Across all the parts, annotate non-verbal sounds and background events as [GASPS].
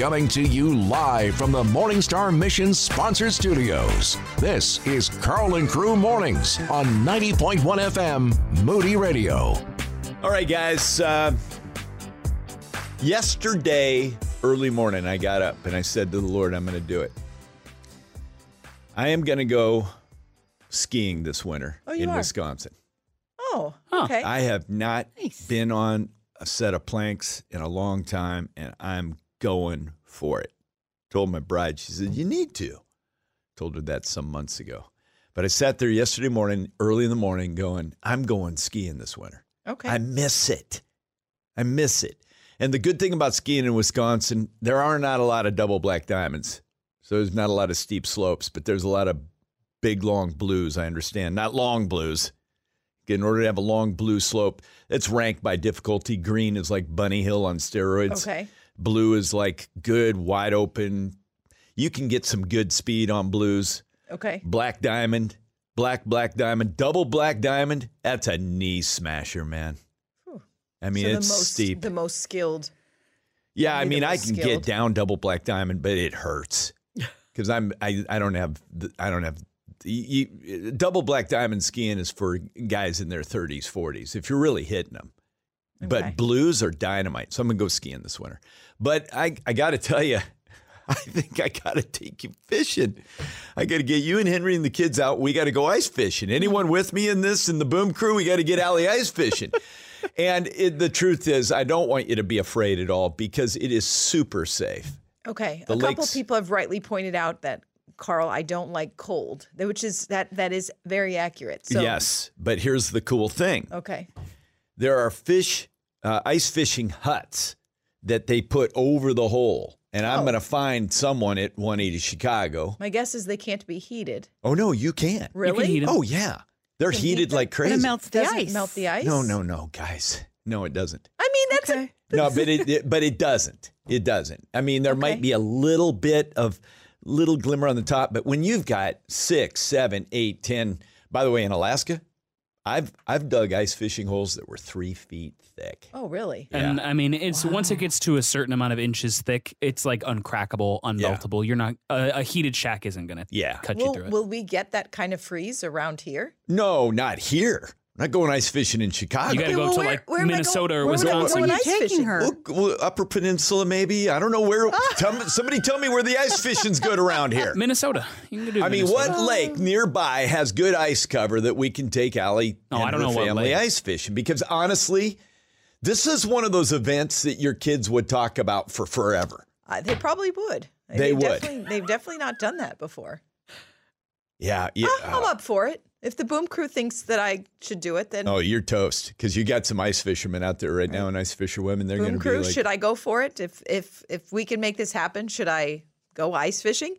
Coming to you live from the Morningstar Mission sponsored studios. This is Karl and Crew Mornings on 90.1 FM Moody Radio. All right, guys. Uh, yesterday, early morning, I got up and I said to the Lord, I'm going to do it. I am going to go skiing this winter Oh, in are? Wisconsin. Oh, okay. I have not Nice. been on a set of planks in a long time, and I'm going for it. Told my bride, she said, You need to. Told her that some months ago. But I sat there yesterday morning, early in the morning, going, I'm going skiing this winter. okay. I miss it. I miss it. And the good thing about skiing in Wisconsin, there are not a lot of double black diamonds. So there's not a lot of steep slopes, but there's a lot of big, long blues, I understand. Not long blues. In order to have a long blue slope, it's ranked by difficulty. Green is like Bunny Hill on steroids. okay. Blue is like good, wide open. You can get some good speed on blues. Okay. Black diamond, black, black diamond, double black diamond. That's a knee smasher, man. Whew. I mean, so it's the most, steep. The most skilled. yeah, I mean, I can get down double black diamond, but it hurts [LAUGHS] because I'm I, I don't have I don't have you, you- double black diamond skiing is for guys in their 30s, 40s. If you're really hitting them, Okay. but blues are dynamite. So I'm gonna go skiing this winter. But I I got to tell you. [LAUGHS] I think I got to take you fishing. I got to get you and Henry and the kids out. We got to go ice fishing. Anyone with me in this in the boom crew? We got to get Allie ice fishing. [LAUGHS] and it, the truth is, I don't want you to be afraid at all because it is super safe. Okay. The a couple people have rightly pointed out that Karl, I don't like cold, which is that that is very accurate. So yes, but here's the cool thing: Okay. there are fish, uh, ice fishing huts that they put over the hole, and I'm Oh. going to find someone at 180 Chicago. My guess is they can't be heated. Oh no, you can't. Really? heat 'em. Oh yeah, they're can heat heated like But crazy. it melts the Doesn't ice. melt the ice? No, no, no, guys. No, it doesn't. I mean, that's Okay. No, but it, it- but it doesn't. It doesn't. I mean, there might be a little bit of little glimmer on the top, but when you've got six, seven, eight, ten. By the way, in Alaska, I've I've dug ice fishing holes that were three feet thick. Oh, really? And I mean, it's once it gets to a certain amount of inches thick, it's like uncrackable, unmeltable. You're not a, a heated shack isn't gonna Yeah. cut you through it. will we get that kind of freeze around here? No, not here. I'm not going ice fishing in Chicago. you got to Okay, go well, to like where am Minnesota going- or where am I going Wisconsin. going Where are you taking fishing? her? Well, well, Upper Peninsula, maybe. I don't know where. [LAUGHS] tell me, somebody tell me where the ice fishing's good around here. Minnesota. You can do I mean, what lake nearby has good ice cover that we can take Allie Oh, and I don't her know what family lake. ice fishing? Because honestly, this is one of those events that your kids would talk about for forever. Uh, they probably would. They They've would. Definitely, they've definitely not done that before. Yeah, yeah. Ah, I'm up for it. If the boom crew thinks that I should do it, then oh, you're toast because you got some ice fishermen out there right now and ice fisher women. They're going to be crew, like, should I go for it? If if if we can make this happen, should I go ice fishing?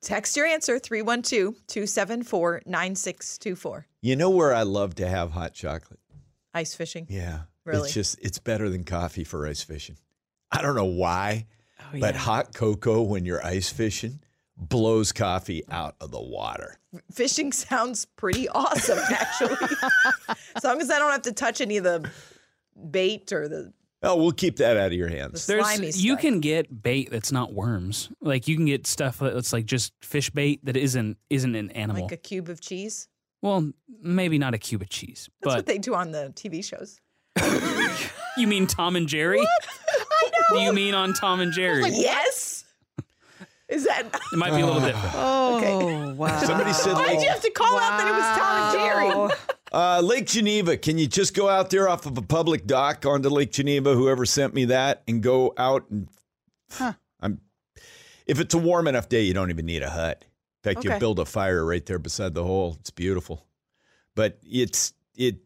Text your answer 312-274-9624. you know where I love to have hot chocolate? Ice fishing. Yeah, Really? It's just it's better than coffee for ice fishing. I don't know why, Oh, but hot cocoa when you're ice fishing blows coffee out of the water. Fishing sounds pretty awesome [LAUGHS] actually. as long as I don't have to touch any of the bait or the Oh, we'll keep that out of your hands. There's, slimy you stuff. can get bait that's not worms. Like you can get stuff that's like just fish bait that isn't isn't an animal. like a cube of cheese. well, maybe not a cube of cheese, That's what they do on the TV shows. [LAUGHS] you mean Tom and Jerry? I Do you mean on Tom and Jerry? Yes. Is that It might be a little different. [LAUGHS] Oh, wow. Somebody said Why'd Lake, you have to call out that it was Tom and Jerry? [LAUGHS] Uh, Lake Geneva. Can you just go out there off of a public dock onto Lake Geneva? Whoever sent me that, and go out and. Huh. I'm. If it's a warm enough day, you don't even need a hut. In fact, you build a fire right there beside the hole. It's beautiful, but it's it.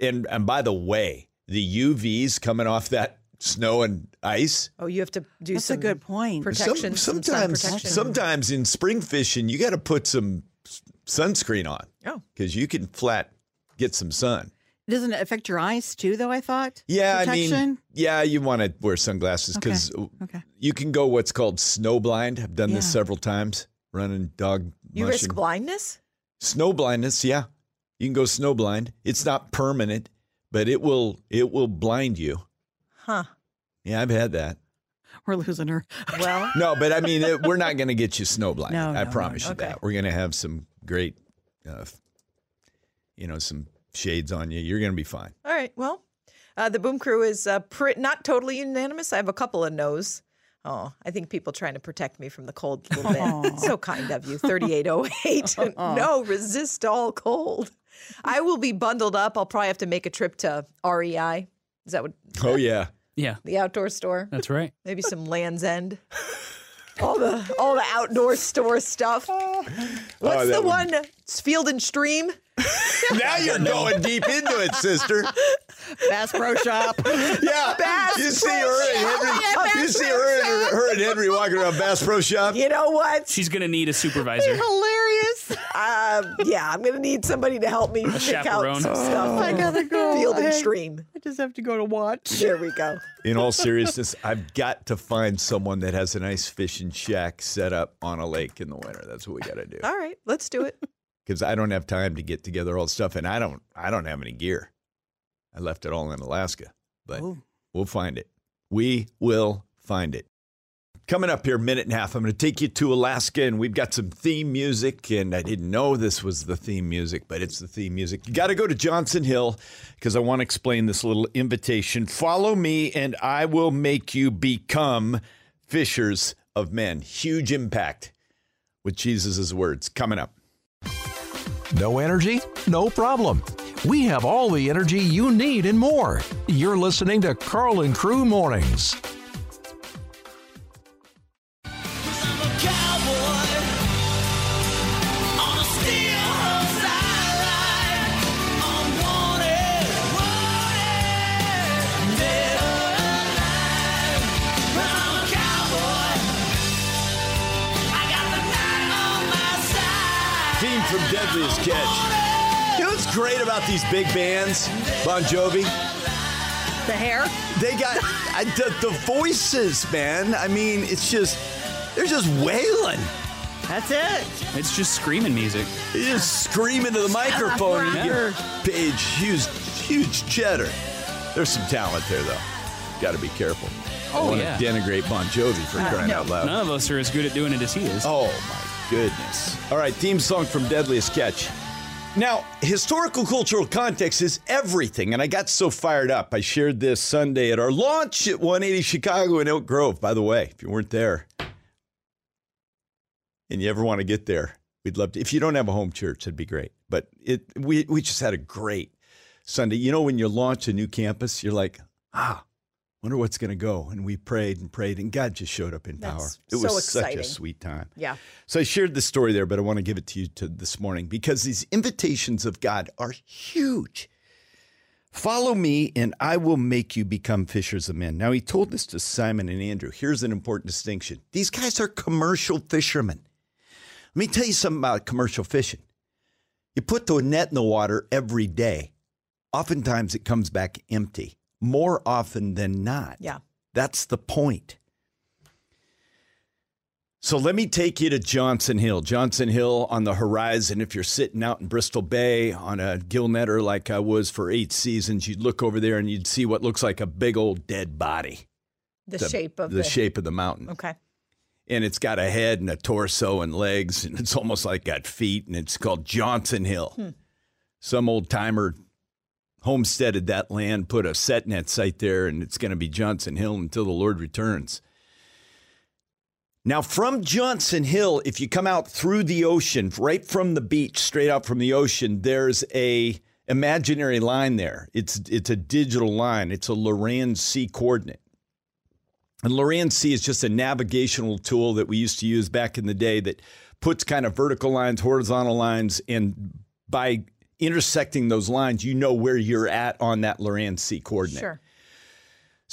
And and by the way, the UVs coming off that snow and ice. Oh, you have to do That's some a good point. protection. some sun sometimes, protection. sometimes in spring fishing, you got to put some sunscreen on Oh, because you can flat get some sun. Doesn't it affect your eyes too, though? I thought. Yeah, I mean, yeah, you want to wear sunglasses because Okay. you can go what's called snow blind. I've done this several times, running dog. you mushing. risk blindness. snow blindness. Yeah, you can go snow blind. It's not permanent, but it will it will blind you. Huh. Yeah, I've had that. We're losing her. Well, [LAUGHS] No, but I mean, it, we're not going to get you snowblind. No, I no, promise you Okay. that. We're going to have some great, uh, you know, some shades on you. You're going to be fine. all right. Well, uh, the Boom Crew is uh, pr- not totally unanimous. I have a couple of no's. Oh, I think people trying to protect me from the cold a little bit. [LAUGHS] so kind of you. 3808. [LAUGHS] no, resist all cold. I will be bundled up. I'll probably have to make a trip to REI. Is that what Oh yeah. Yeah, the outdoor store? that's right. [LAUGHS] Maybe some Land's End. All the all the outdoor store stuff. [LAUGHS] Oh, What's that the would- one? It's Field and Stream. [LAUGHS] now you're going deep into it, sister. Bass Pro Shop. Yeah. Bass you see Pro her and Shop. Henry. Yeah, you Bass see her and, her and Henry walking around Bass Pro Shop. You know what? She's gonna need a supervisor. Hilarious. Um, yeah, I'm gonna need somebody to help me pick out some stuff. I gotta go. Field and Stream. I just have to go to watch. There we go. In all seriousness, I've got to find someone that has a nice fishing shack set up on a lake in the winter. That's what we got to do. All right, let's do it. [LAUGHS] because I don't have time to get together all the stuff, and I don't I don't have any gear. I left it all in Alaska, but Oh. we'll find it. We will find it. Coming up here, minute and a half. I'm going to take you to Alaska, and we've got some theme music. And I didn't know this was the theme music, but it's the theme music. You got to go to Johnson Hill because I want to explain this little invitation. Follow me, and I will make you become fishers of men. Huge impact with Jesus' words coming up. No energy? No problem. We have all the energy you need and more. You're listening to Karl and Crew Mornings. Big bands, Bon Jovi? The hair. They got I, the, the voices, man. I mean, it's just, they're just wailing. That's it. It's just screaming music. They just scream into the microphone and you get paid huge, huge cheddar. There's some talent there, though. Got to be careful. I Oh, want yeah. to denigrate Bon Jovi for uh, crying out loud. None of us are as good at doing it as he is. Oh my goodness. All right, theme song from Deadliest Catch. Now, historical cultural context is everything, and I got so fired up. I shared this Sunday at our launch at 180 Chicago in Oak Grove. By the way, if you weren't there and you ever want to get there, we'd love to. If you don't have a home church, it'd be great. But it we we just had a great Sunday. You know, when you launch a new campus, you're like, ah, wonder what's going to go. And we prayed and prayed, and God just showed up in power. It so was such a sweet time. Yeah. So I shared the story there, but I want to give it to you to this morning because these invitations of God are huge. Follow me, and I will make you become fishers of men. Now, he told this to Simon and Andrew. Here's an important distinction these guys are commercial fishermen. Let me tell you something about commercial fishing. You put the net in the water every day, oftentimes it comes back empty, more often than not. Yeah. That's the point. So let me take you to Johnson Hill. Johnson Hill on the horizon. If you're sitting out in Bristol Bay on a gill netter like I was for eight seasons, you'd look over there and you'd see what looks like a big old dead body. The, shape of the, the shape of the mountain. Okay. And it's got a head and a torso and legs, and it's almost like got feet, and it's called Johnson Hill. Hmm. Some old timer homesteaded that land, put a set net site there, and it's going to be Johnson Hill until the Lord returns. Now, from Johnson Hill, if you come out through the ocean, right from the beach, straight out from the ocean, there's a imaginary line there. It's it's a digital line. It's a Loran C coordinate. And Loran C is just a navigational tool that we used to use back in the day that puts kind of vertical lines, horizontal lines, and by intersecting those lines, you know where you're at on that Loran C coordinate. Sure.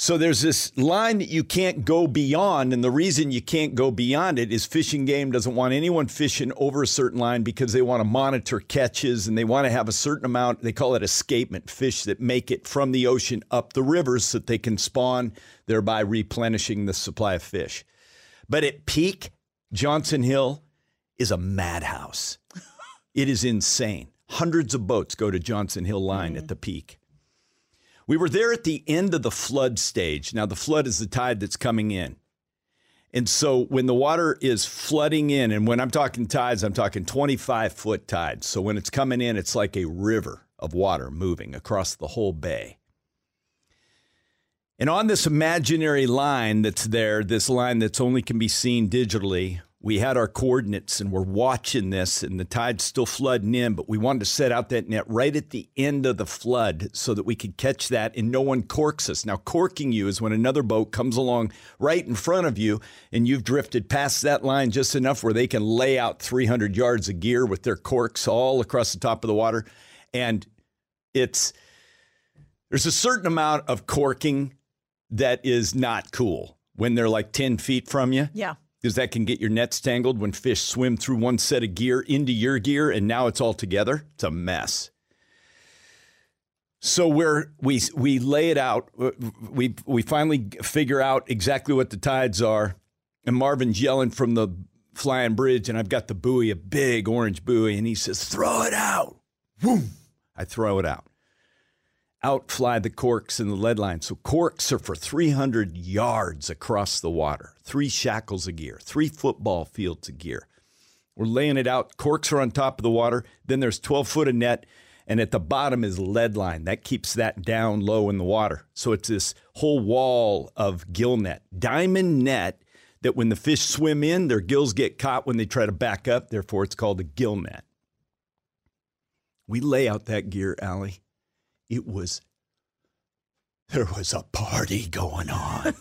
So there's this line that you can't go beyond, and the reason you can't go beyond it is Fish and Game doesn't want anyone fishing over a certain line because they want to monitor catches and they want to have a certain amount. They call it escapement fish that make it from the ocean up the rivers so that they can spawn, thereby replenishing the supply of fish. But at peak, Johnson Hill is a madhouse. [LAUGHS] It is insane. Hundreds of boats go to Johnson Hill Line at the mm. peak. We were there at the end of the flood stage. Now, the flood is the tide that's coming in. And so when the water is flooding in, and when I'm talking tides, I'm talking 25 foot tides. So when it's coming in, it's like a river of water moving across the whole bay. And on this imaginary line that's there, this line that's only can be seen digitally, we had our coordinates and we're watching this, and the tide's still flooding in, but we wanted to set out that net right at the end of the flood so that we could catch that and no one corks us. Now, corking you is when another boat comes along right in front of you and you've drifted past that line just enough where they can lay out 300 yards of gear with their corks all across the top of the water. And it's, there's a certain amount of corking that is not cool when they're like 10 feet from you Yeah. Because that can get your nets tangled when fish swim through one set of gear into your gear and now it's all together. It's a mess. So we're we we lay it out. Uh, we we finally figure out exactly what the tides are, and Marvin's yelling from the flying bridge, and I've got the buoy, a big orange buoy, and he says, "Throw it out!" Boom! I throw it out. Out fly the corks and the lead line. So corks are for 300 yards across the water, three shackles of gear, three football fields of gear. We're laying it out. Corks are on top of the water. Then there's 12 foot of net, and at the bottom is lead line. That keeps that down low in the water. So it's this whole wall of gill net, diamond net. That when the fish swim in, their gills get caught when they try to back up. Therefore, it's called a gill net. We lay out that gear, Allie. It was there was a party going on.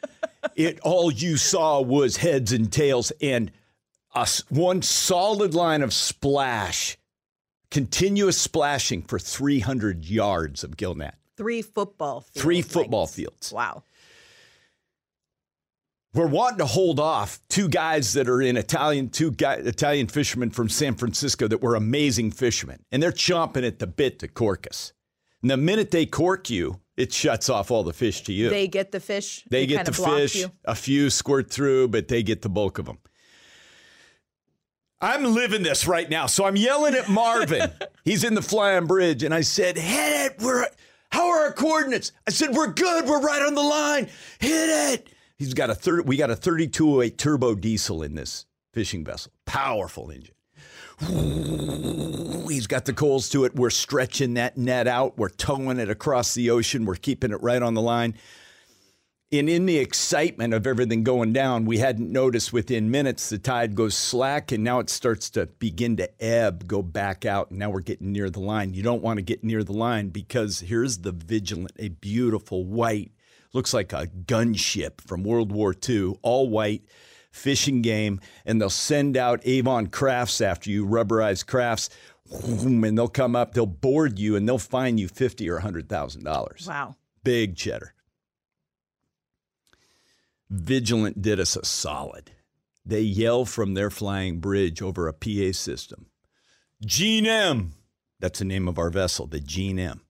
[LAUGHS] it all you saw was heads and tails and a one solid line of splash, continuous splashing for 300 yards of gill net. Three football fields. Three football fields. Wow. We're wanting to hold off two guys that are in Italian, two guy, Italian fishermen from San Francisco that were amazing fishermen, and they're chomping at the bit to cork us. And the minute they cork you, it shuts off all the fish to you. They get the fish. They, get the fish. You. A few squirt through, but they get the bulk of them. I'm living this right now. So I'm yelling at Marvin. [LAUGHS] He's in the flying bridge. And I said, hit it. We're how are our coordinates? I said, we're good. We're right on the line. Hit it. He's got a third we got a 3208 turbo diesel in this fishing vessel. Powerful engine. [LAUGHS] He's got the coals to it. We're stretching that net out. We're towing it across the ocean. We're keeping it right on the line. And in the excitement of everything going down, we hadn't noticed within minutes the tide goes slack and now it starts to begin to ebb, go back out. And now we're getting near the line. You don't want to get near the line because here's the Vigilant, a beautiful white, looks like a gunship from World War II, all white Fish and Game. And they'll send out Avon crafts after you, rubberized crafts, and they'll come up, they'll board you, and they'll fine you fifty or hundred thousand dollars. Wow. Big cheddar. Vigilant did us a solid. They yell from their flying bridge over a PA system. Gene M. That's the name of our vessel, the Gene M.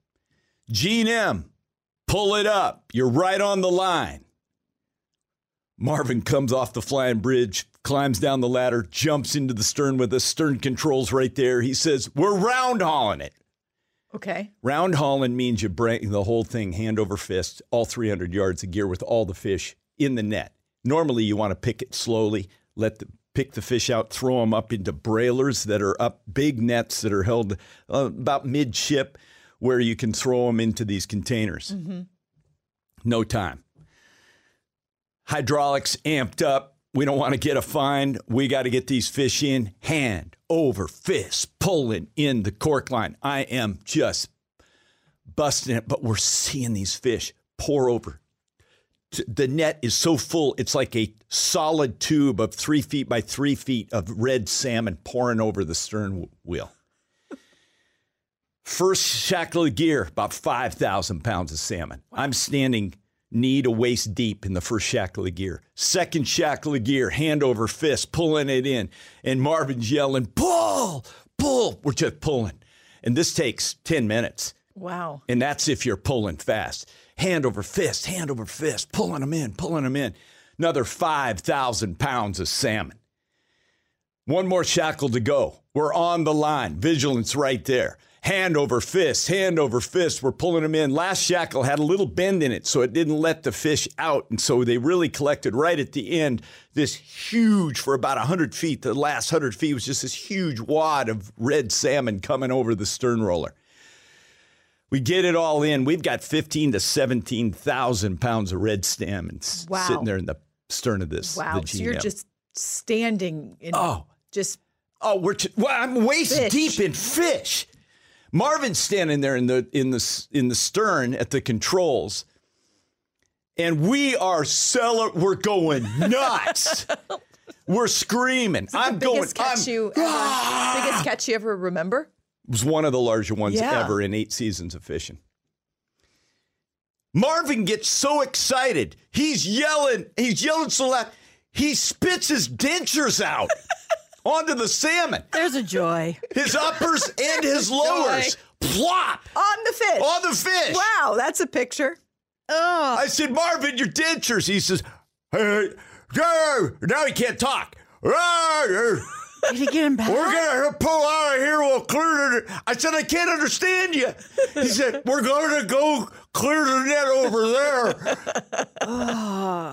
Gene M. Pull it up. You're right on the line. Marvin comes off the flying bridge, climbs down the ladder, jumps into the stern with us. Stern controls right there. He says, We're round hauling it. Okay. Round hauling means you bring the whole thing hand over fist, all 300 yards of gear with all the fish in the net. Normally, you want to pick it slowly, let the pick the fish out, throw them up into brailers that are up, big nets that are held uh, about midship, where you can throw them into these containers. No time. Hydraulics amped up. We don't want to get a fine. We got to get these fish in hand over fist, pulling in the cork line. I am just busting it, but we're seeing these fish pour over. The net is so full, it's like a solid tube of three feet by three feet of red salmon pouring over the stern wheel. First shackle of gear, about 5,000 pounds of salmon. I'm standing knee to waist deep in the first shackle of gear. Second shackle of gear, hand over fist, pulling it in. And Marvin's yelling, pull, pull. We're just pulling. And this takes 10 minutes. Wow. And that's if you're pulling fast. Hand over fist, hand over fist, pulling them in, pulling them in. Another 5,000 pounds of salmon. One more shackle to go. We're on the line. Vigilance right there. Hand over fist, hand over fist. We're pulling them in. Last shackle had a little bend in it, so it didn't let the fish out. And so they really collected right at the end this huge, for about 100 feet, the last 100 feet was just this huge wad of red salmon coming over the stern roller. We get it all in. We've got 15 to 17,000 pounds of red salmon Wow. sitting there in the stern of this. Wow. the So you're just standing in Oh. just Oh, we're t- well, I'm waist Fish. deep in fish. Marvin's standing there in the in the in the stern at the controls, and we are cele- We're going nuts. [LAUGHS] we're screaming. I'm going. biggest catch I'm, you ever, ah! biggest catch you ever remember? It was one of the larger ones Yeah. ever in eight seasons of fishing. Marvin gets so excited. He's yelling. He's yelling so loud. He spits his dentures out onto the salmon. There's a joy. His uppers and his [LAUGHS] lowers. Plop On the fish. on the fish. Wow, that's a picture. Oh, I said, Marvin, your dentures. He says, hey, now he can't talk. Did he get him back? We're gonna pull out of here. We'll clear it. I said, I can't understand you. He said, We're gonna go clear the net over there.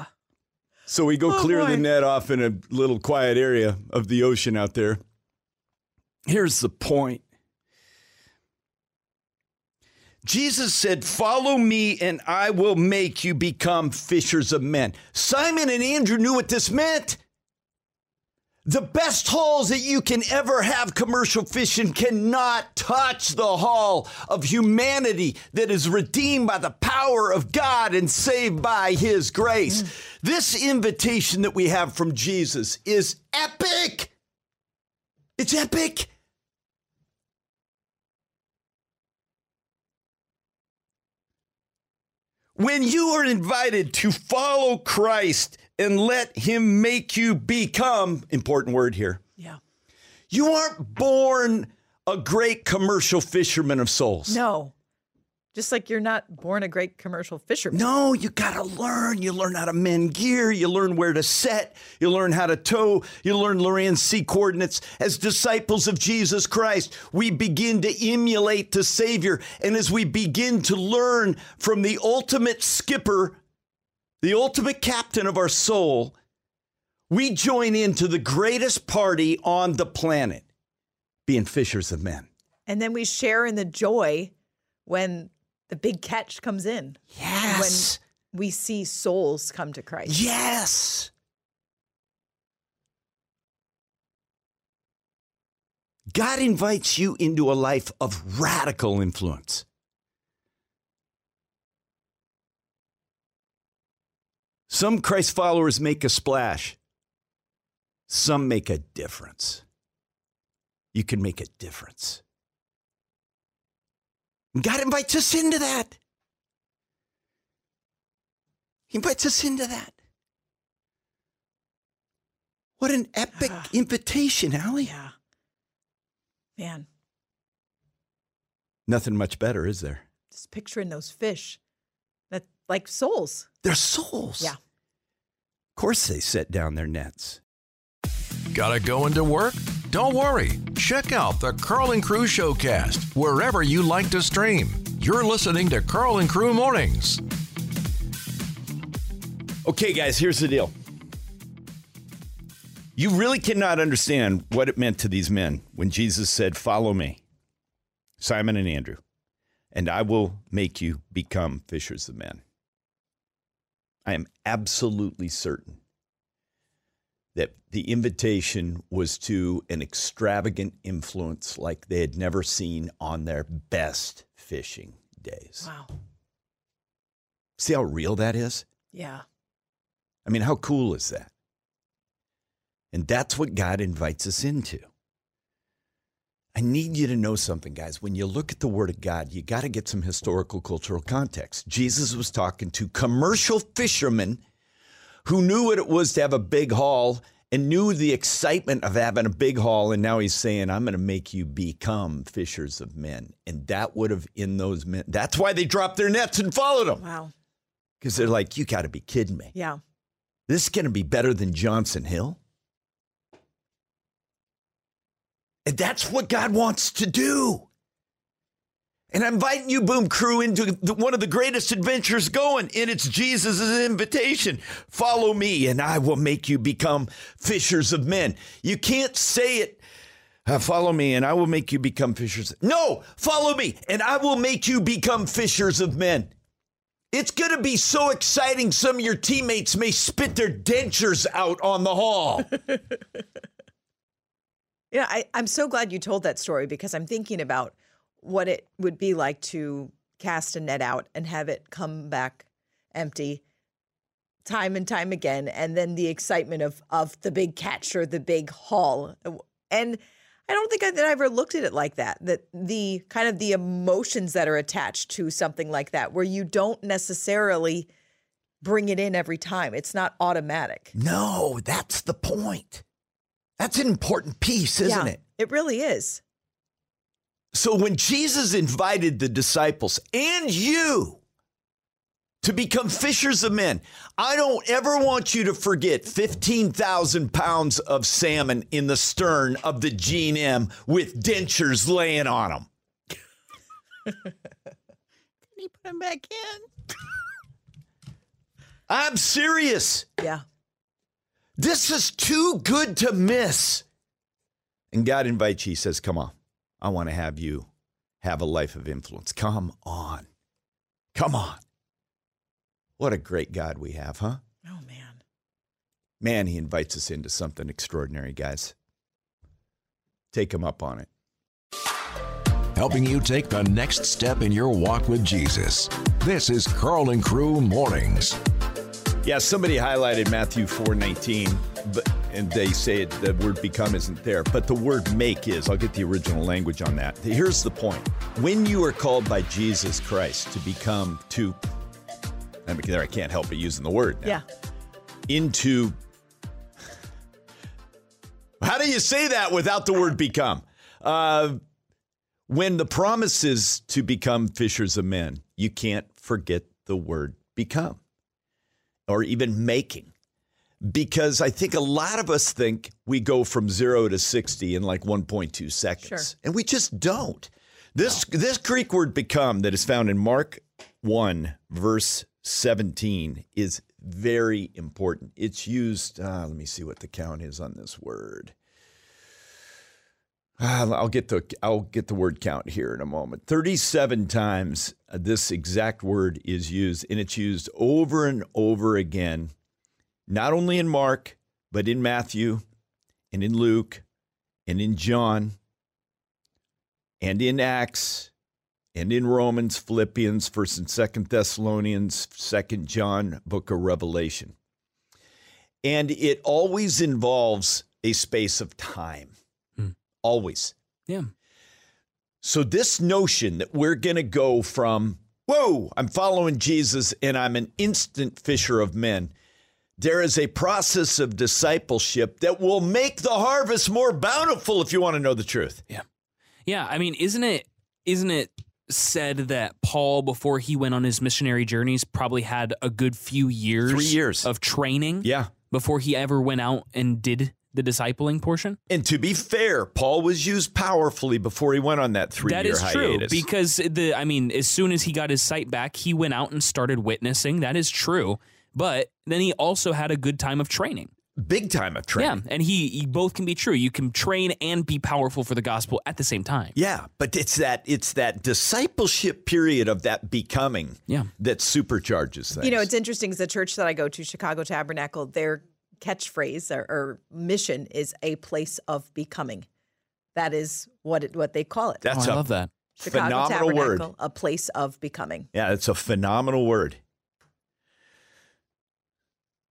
[LAUGHS] So we go oh, clear the net off in a little quiet area of the ocean out there. Here's the point. Jesus said, Follow me and I will make you become fishers of men. Simon and Andrew knew what this meant. The best hauls that you can ever have commercial fishing cannot touch the haul of humanity that is redeemed by the power of God and saved by His grace. Mm. This invitation that we have from Jesus is epic. It's epic. When you are invited to follow Christ and let him make you become, important word here, Yeah. you aren't born a great commercial fisherman of souls. No. Just like you're not born a great commercial fisherman. No, you got to learn. You learn how to mend gear. You learn where to set. You learn how to tow. You learn Loran C coordinates. As disciples of Jesus Christ, we begin to emulate the Savior. And as we begin to learn from the ultimate skipper, the ultimate captain of our soul, we join into the greatest party on the planet, being fishers of men. And then we share in the joy when the big catch comes in. Yes. When we see souls come to Christ. Yes. God invites you into a life of radical influence. Some Christ followers make a splash, some make a difference. You can make a difference. And God invites us into that. He invites us into that. What an epic [SIGHS] invitation, Allie. Yeah. Man, Nothing much better, is there? just picturing those fish that like souls. They're souls. Yeah. Of course, they set down their nets. Gotta go into work? Don't worry. Check out the Karl and Crew Showcast wherever you like to stream. You're listening to Karl and Crew Mornings. Okay, guys, here's the deal. You really cannot understand what it meant to these men when Jesus said, Follow me, Simon and Andrew, and I will make you become fishers of men. I am absolutely certain that the invitation was to an extravagant influence like they had never seen on their best fishing days. Wow. See how real that is? Yeah. I mean, how cool is that? And that's what God invites us into. I need you to know something, guys. When you look at the Word of God, you got to get some historical, cultural context. Jesus was talking to commercial fishermen who knew what it was to have a big haul and knew the excitement of having a big haul. And now he's saying, I'm going to make you become fishers of men. And that would have, in those men, that's why they dropped their nets and followed him. Wow. Because they're like, you got to be kidding me. Yeah. This is going to be better than Johnson Hill. And that's what God wants to do. And I'm inviting you, Boom Crew, into the, one of the greatest adventures going, and it's Jesus' invitation. Follow me, and I will make you become fishers of men. You can't say it. uh, follow me, and I will make you become fishers. No, follow me, and I will make you become fishers of men. It's going to be so exciting. Some of your teammates may spit their dentures out on the haul. [LAUGHS] Yeah, I, I'm so glad you told that story because I'm thinking about what it would be like to cast a net out and have it come back empty time and time again and then the excitement of of the big catch or the big haul. And i don't think I, that i ever looked at it like that that the kind of the emotions that are attached to something like that where you don't necessarily bring it in every time. It's not automatic. No, that's the point. That's an important piece, isn't Yeah, it? it really is So when Jesus invited the disciples and you to become fishers of men, I don't ever want you to forget 15,000 pounds of salmon in the stern of the Gene M with dentures laying on them. [LAUGHS] Can you put him back in? I'm serious. yeah This is too good to miss. And God invites you, He says, Come on, I want to have you have a life of influence. Come on. Come on. What a great God we have, huh? oh man Man, He invites us into something extraordinary, guys. Take Him up on it. Helping you take the next step in your walk with Jesus. This is Karl and Crew Mornings. Yeah, somebody highlighted Matthew 4:19, but and they say it, the word become isn't there, but the word make is. I'll get the original language on that. Here's the point. When you are called by Jesus Christ to become to I mean, there I can't help but using the word now. yeah Into How do you say that without the word become? Uh, when the promise is to become fishers of men, you can't forget the word become or even making. Because I think a lot of us think we go from zero to 60 in like 1.2 seconds. Sure. And we just don't. This, this Greek word become that is found in Mark 1, verse 17, is very important. It's used, uh, let me see what the count is on this word. Uh, I'll get the I'll get the word count here in a moment. Thirty-seven times uh, this exact word is used, and it's used over and over again, not only in Mark, but in Matthew, and in Luke, and in John, and in Acts, and in Romans, Philippians, First and Second Thessalonians, Second John, Book of Revelation, and it always involves a space of time. Always. Yeah. So, this notion that we're going to go from, whoa, I'm following Jesus and I'm an instant fisher of men, there is a process of discipleship that will make the harvest more bountiful if you want to know the truth. Yeah, Yeah. I mean, isn't it isn't it said that Paul before he went on his missionary journeys probably had a good few years Three years. of training Yeah. before he ever went out and did the discipling portion? And to be fair, Paul was used powerfully before he went on that three That year is true because the I mean, as soon as he got his sight back, he went out and started witnessing. That is true, but then he also had a good time of training. Big time of training. Yeah, and he, he both can be true. You can train and be powerful for the gospel at the same time. Yeah, but it's that it's that discipleship period of that becoming Yeah. that supercharges things. You know, it's interesting because the church that I go to, Chicago Tabernacle, their catchphrase or, or mission is a place of becoming. That is what it, what they call it. That's oh, I a love that. Chicago phenomenal word. a place of becoming. Yeah, it's a phenomenal word.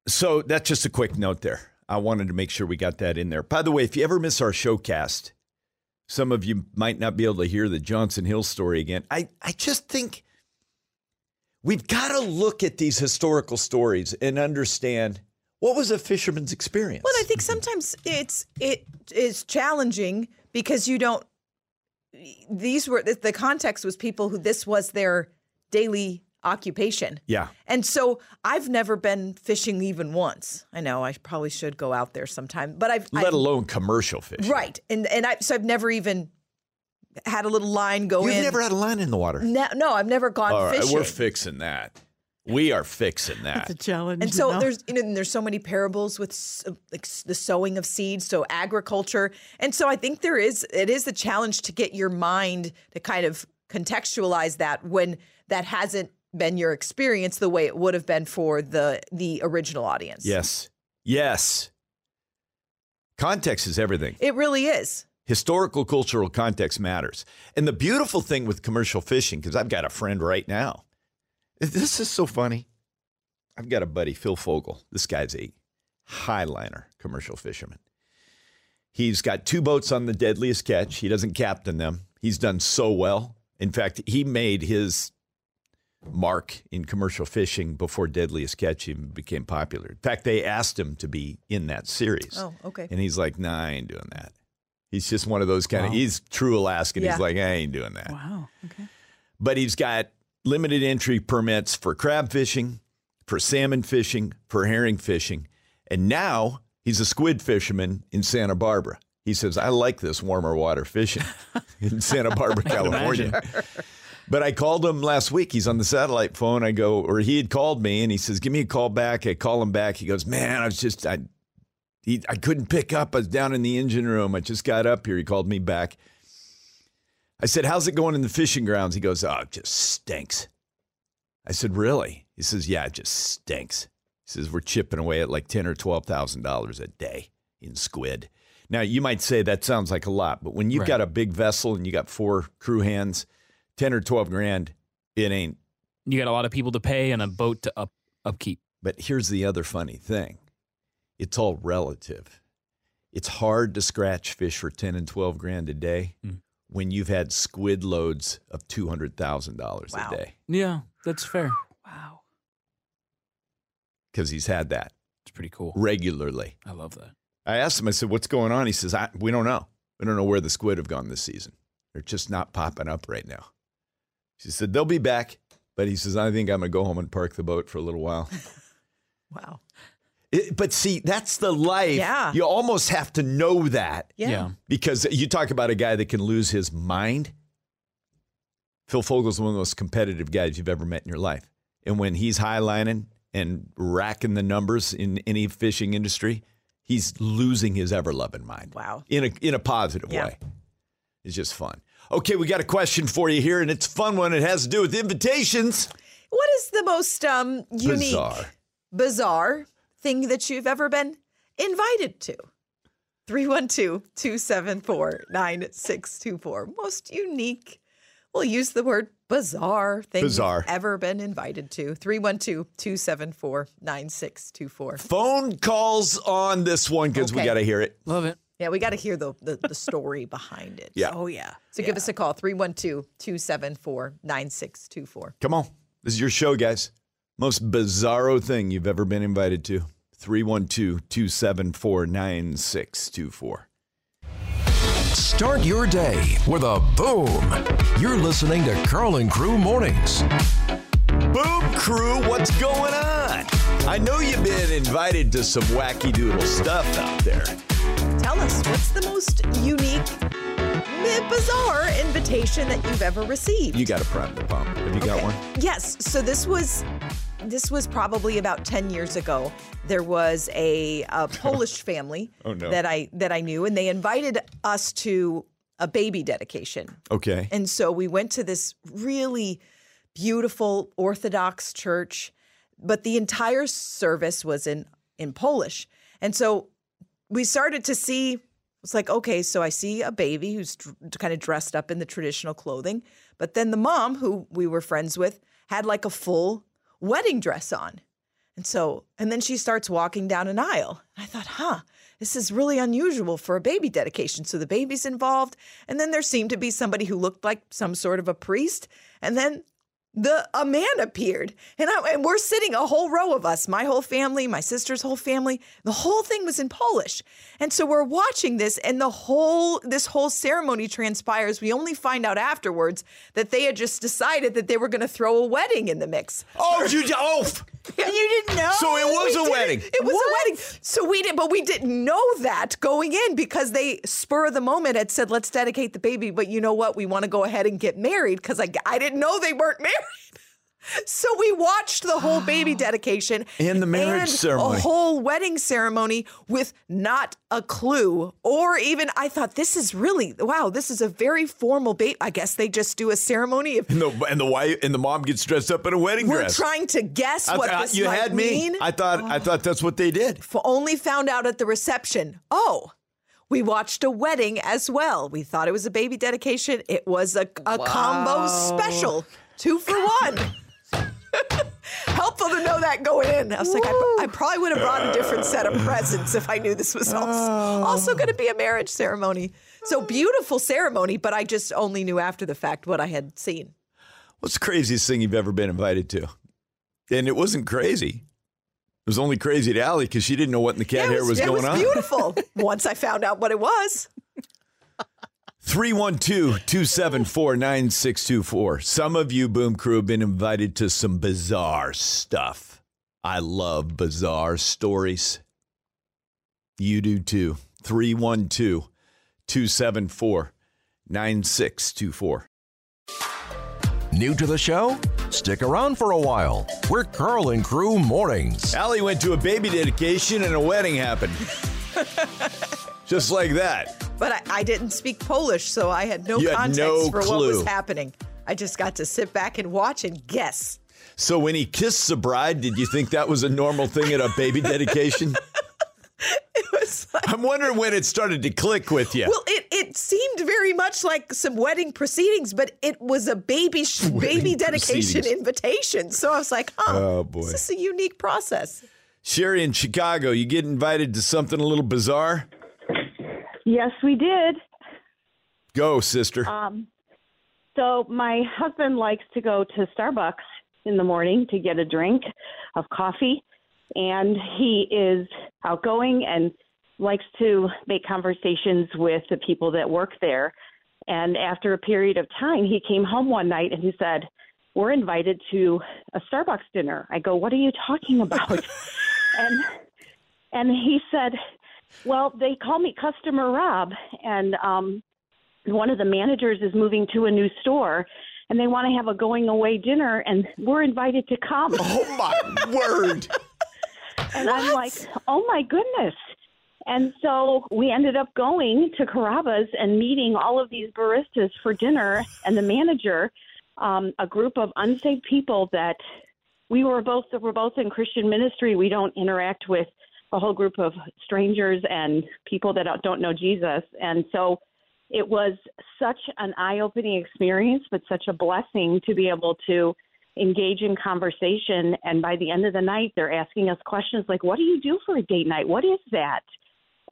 So that's just a quick note there. I wanted to make sure we got that in there. By the way, if you ever miss our showcast, some of you might not be able to hear the Johnson Hill story again. I, I just think we've got to look at these historical stories and understand what was a fisherman's experience. Well, I think sometimes it's it is challenging because you don't. These were the- the context was people who this was their daily occupation. yeah. And so I've never been fishing even once. I know I probably should go out there sometime, but I've Let I've, alone commercial fishing. right. And and I so I've never even had a little line go You've in. never had a line in the water. no, no, I've never gone All right, fishing. we're fixing that. We are fixing that. It's a challenge. and you so know? there's you know and there's so many parables with like the sowing of seeds, so agriculture, and so I think there is it is the challenge to get your mind to kind of contextualize that when that hasn't been your experience the way it would have been for the the original audience. Yes. Yes. Context is everything. it really is. Historical cultural context matters. And the beautiful thing with commercial fishing, because I've got a friend right now. This is so funny. I've got a buddy, Phil Fogel. This guy's a highliner commercial fisherman. He's got two boats on the deadliest catch. He doesn't captain them. He's done so well. In fact, he made his mark in commercial fishing before Deadliest Catch even became popular. In fact, they asked him to be in that series. Oh, okay. And he's like, nah, I ain't doing that. He's just one of those kind of, he's true Alaskan. Yeah. He's like, I ain't doing that. wow. Okay. But he's got limited entry permits for crab fishing, for salmon fishing, for herring fishing. And now he's a squid fisherman in Santa Barbara. He says, I like this warmer water fishing [LAUGHS] in Santa Barbara, California. But I called him last week. He's on the satellite phone. I go, or he had called me and he says, Give me a call back. I call him back. He goes, Man, I was just, I, he, I couldn't pick up. I was down in the engine room. I just got up here. He called me back. I said, How's it going in the fishing grounds? He goes, Oh, it just stinks. I said, Really? He says, Yeah, it just stinks. He says, We're chipping away at like ten or twelve thousand dollars a day in squid. Now you might say that sounds like a lot, but when you've Right. got a big vessel and you got four crew hands, ten or twelve grand, it ain't. You got a lot of people to pay and a boat to up upkeep. But here's the other funny thing. It's all relative. It's hard to scratch fish for 10 and 12 grand a day Mm. When you've had squid loads of $200,000 Wow. a day Yeah, that's fair. Wow. because he's had that It's pretty cool. regularly. I love that. I asked him, I said, what's going on? He says, I, we don't know. We don't know where the squid have gone this season. They're just not popping up right now. She said, they'll be back. But he says, I think I'm going to go home and park the boat for a little while. [LAUGHS] Wow. It- but see, that's the life. Yeah. You almost have to know that Yeah. because you talk about a guy that can lose his mind. Phil Fogel's one of the most competitive guys you've ever met in your life. And when he's highlining and racking the numbers in any fishing industry, he's losing his ever loving mind. Wow. In a in a positive Yeah. way. It's just fun. Okay, we got a question for you here, and it's a fun one. It has to do with invitations. What is the most um, unique, Bizarre. bizarre thing that you've ever been invited to? 312 274 9624. Most unique. We'll use the word bizarre thing Bizarre. you've ever been invited to. 312 274 9624. Phone calls on this one because we got to hear it. Love it. Yeah, we got to hear the, the, the story behind it. Yeah. Oh yeah. So give us a call 312 274 9624. Come on. This is your show, guys. Most bizarro thing you've ever been invited to. 312 274 9624. Start your day with a boom. You're listening to Karl and Crew Mornings. Boom crew, what's going on? I know you've been invited to some wacky doodle stuff out there. Tell us, what's the most unique, bizarre invitation that you've ever received? You got to prime the pump. Have you got one? Yes. So this was this was probably about 10 years ago. There was a, a [LAUGHS] Polish family Oh, no. that I that I knew and they invited us to a baby dedication. Okay. And so we went to this really beautiful Orthodox church, but the entire service was in in Polish. And so we started to see it's like okay, so I see a baby who's kind of dressed up in the traditional clothing, but then the mom who we were friends with had like a full wedding dress on. And so, and then she starts walking down an aisle. I thought, huh, this is really unusual for a baby dedication. So the baby's involved. And then there seemed to be somebody who looked like some sort of a priest. And then the a man appeared. And I, and we're sitting a whole row of us my whole family my sister's whole family. The whole thing was in polish. And so we're watching this and the whole this whole ceremony transpires. We only find out afterwards that they had just decided that they were going to throw a wedding in the mix. Oh, you oh, you didn't know? So it was We a wedding. it was a wedding. So we did but we didn't know that going in because they spur of the moment had said let's dedicate the baby but you know what? We want to go ahead and get married because I, I didn't know they weren't married [LAUGHS] so we watched the whole baby [GASPS] dedication And the marriage and ceremony. a whole wedding ceremony with not a clue, or even I thought this is really wow. This is a very formal baby. I guess they just do a ceremony. of, and the and the wife and the mom gets dressed up in a wedding we're dress. trying to guess I what thought- this you might had me. mean, I thought I thought that's what they did. f- only found out at the reception. Oh. We watched a wedding as well. We thought it was a baby dedication. It was a, a combo special, two for one. [LAUGHS] Helpful to know that going in. I was like, I, I probably would have brought a different set of presents if I knew this was oh. also, also going to be a marriage ceremony. So beautiful ceremony, but I just only knew after the fact what I had seen. What's the craziest thing you've ever been invited to? And it wasn't crazy. It was only crazy to Allie because she didn't know what in the cat Yeah, hair it was, was, it going was on. beautiful [LAUGHS] once I found out what it was. 312 274 9624. Some of you, Boom Crew, have been invited to some bizarre stuff. I love bizarre stories. You do too. 312 274 9624. New to the show? Stick around for a while. We're Karl and Crew Mornings. Allie went to a baby dedication and a wedding happened. [LAUGHS] Just like that. But I, I didn't speak Polish, so I had no You had context no for what was happening. I just got to sit back and watch and guess. So when he kissed the bride, did you think that was a normal thing at a baby [LAUGHS] dedication? It was like, I'm wondering when it started to click with you. well, it, it seemed very much like some wedding proceedings, but it was a baby sh- baby dedication invitation. So I was like, huh, Oh, boy. this is a unique process. Sherry in Chicago, you get invited to something a little bizarre? Yes, we did. Go, sister. Um, so my husband likes to go to Starbucks in the morning to get a drink of coffee, and he is outgoing and likes to make conversations with the people that work there. And after a period of time, he came home one night and he said, "We're invited to a Starbucks dinner." I go, "What are you talking about?" [LAUGHS] and and he said, "Well, they call me Customer Rob, and um, one of the managers is moving to a new store." And they want to have a going away dinner, and we're invited to come. oh my word. [LAUGHS] And I'm like, oh my goodness. And so we ended up going to Carrabba's and meeting all of these baristas for dinner and the manager, um, a group of unsaved people that we were both we're both in Christian ministry. We don't interact with a whole group of strangers and people that don't know Jesus. And so it was such an eye-opening experience, but such a blessing to be able to engage in conversation. And by the end of the night, they're asking us questions like, "What do you do for a date night? What is that?"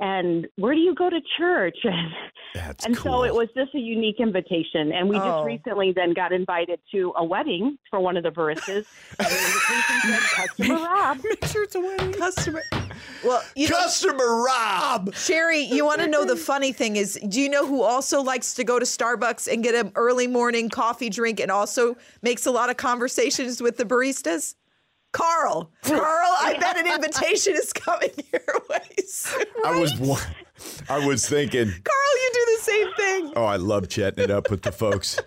And where do you go to church? [LAUGHS] That's and cool. so it was just a unique invitation. And we Oh. just recently then got invited to a wedding for one of the baristas. [LAUGHS] and the invitation said, Customer Rob. Make sure it's a wedding customer. Well, you know, Customer Rob. Sherry, you want to know the funny thing is, do you know who also likes to go to Starbucks and get an early morning coffee drink and also makes a lot of conversations with the baristas? Karl. Karl, I bet an invitation is coming your way soon. I was wa- I was thinking, Karl, you do the same thing. oh, I love chatting it up with the folks.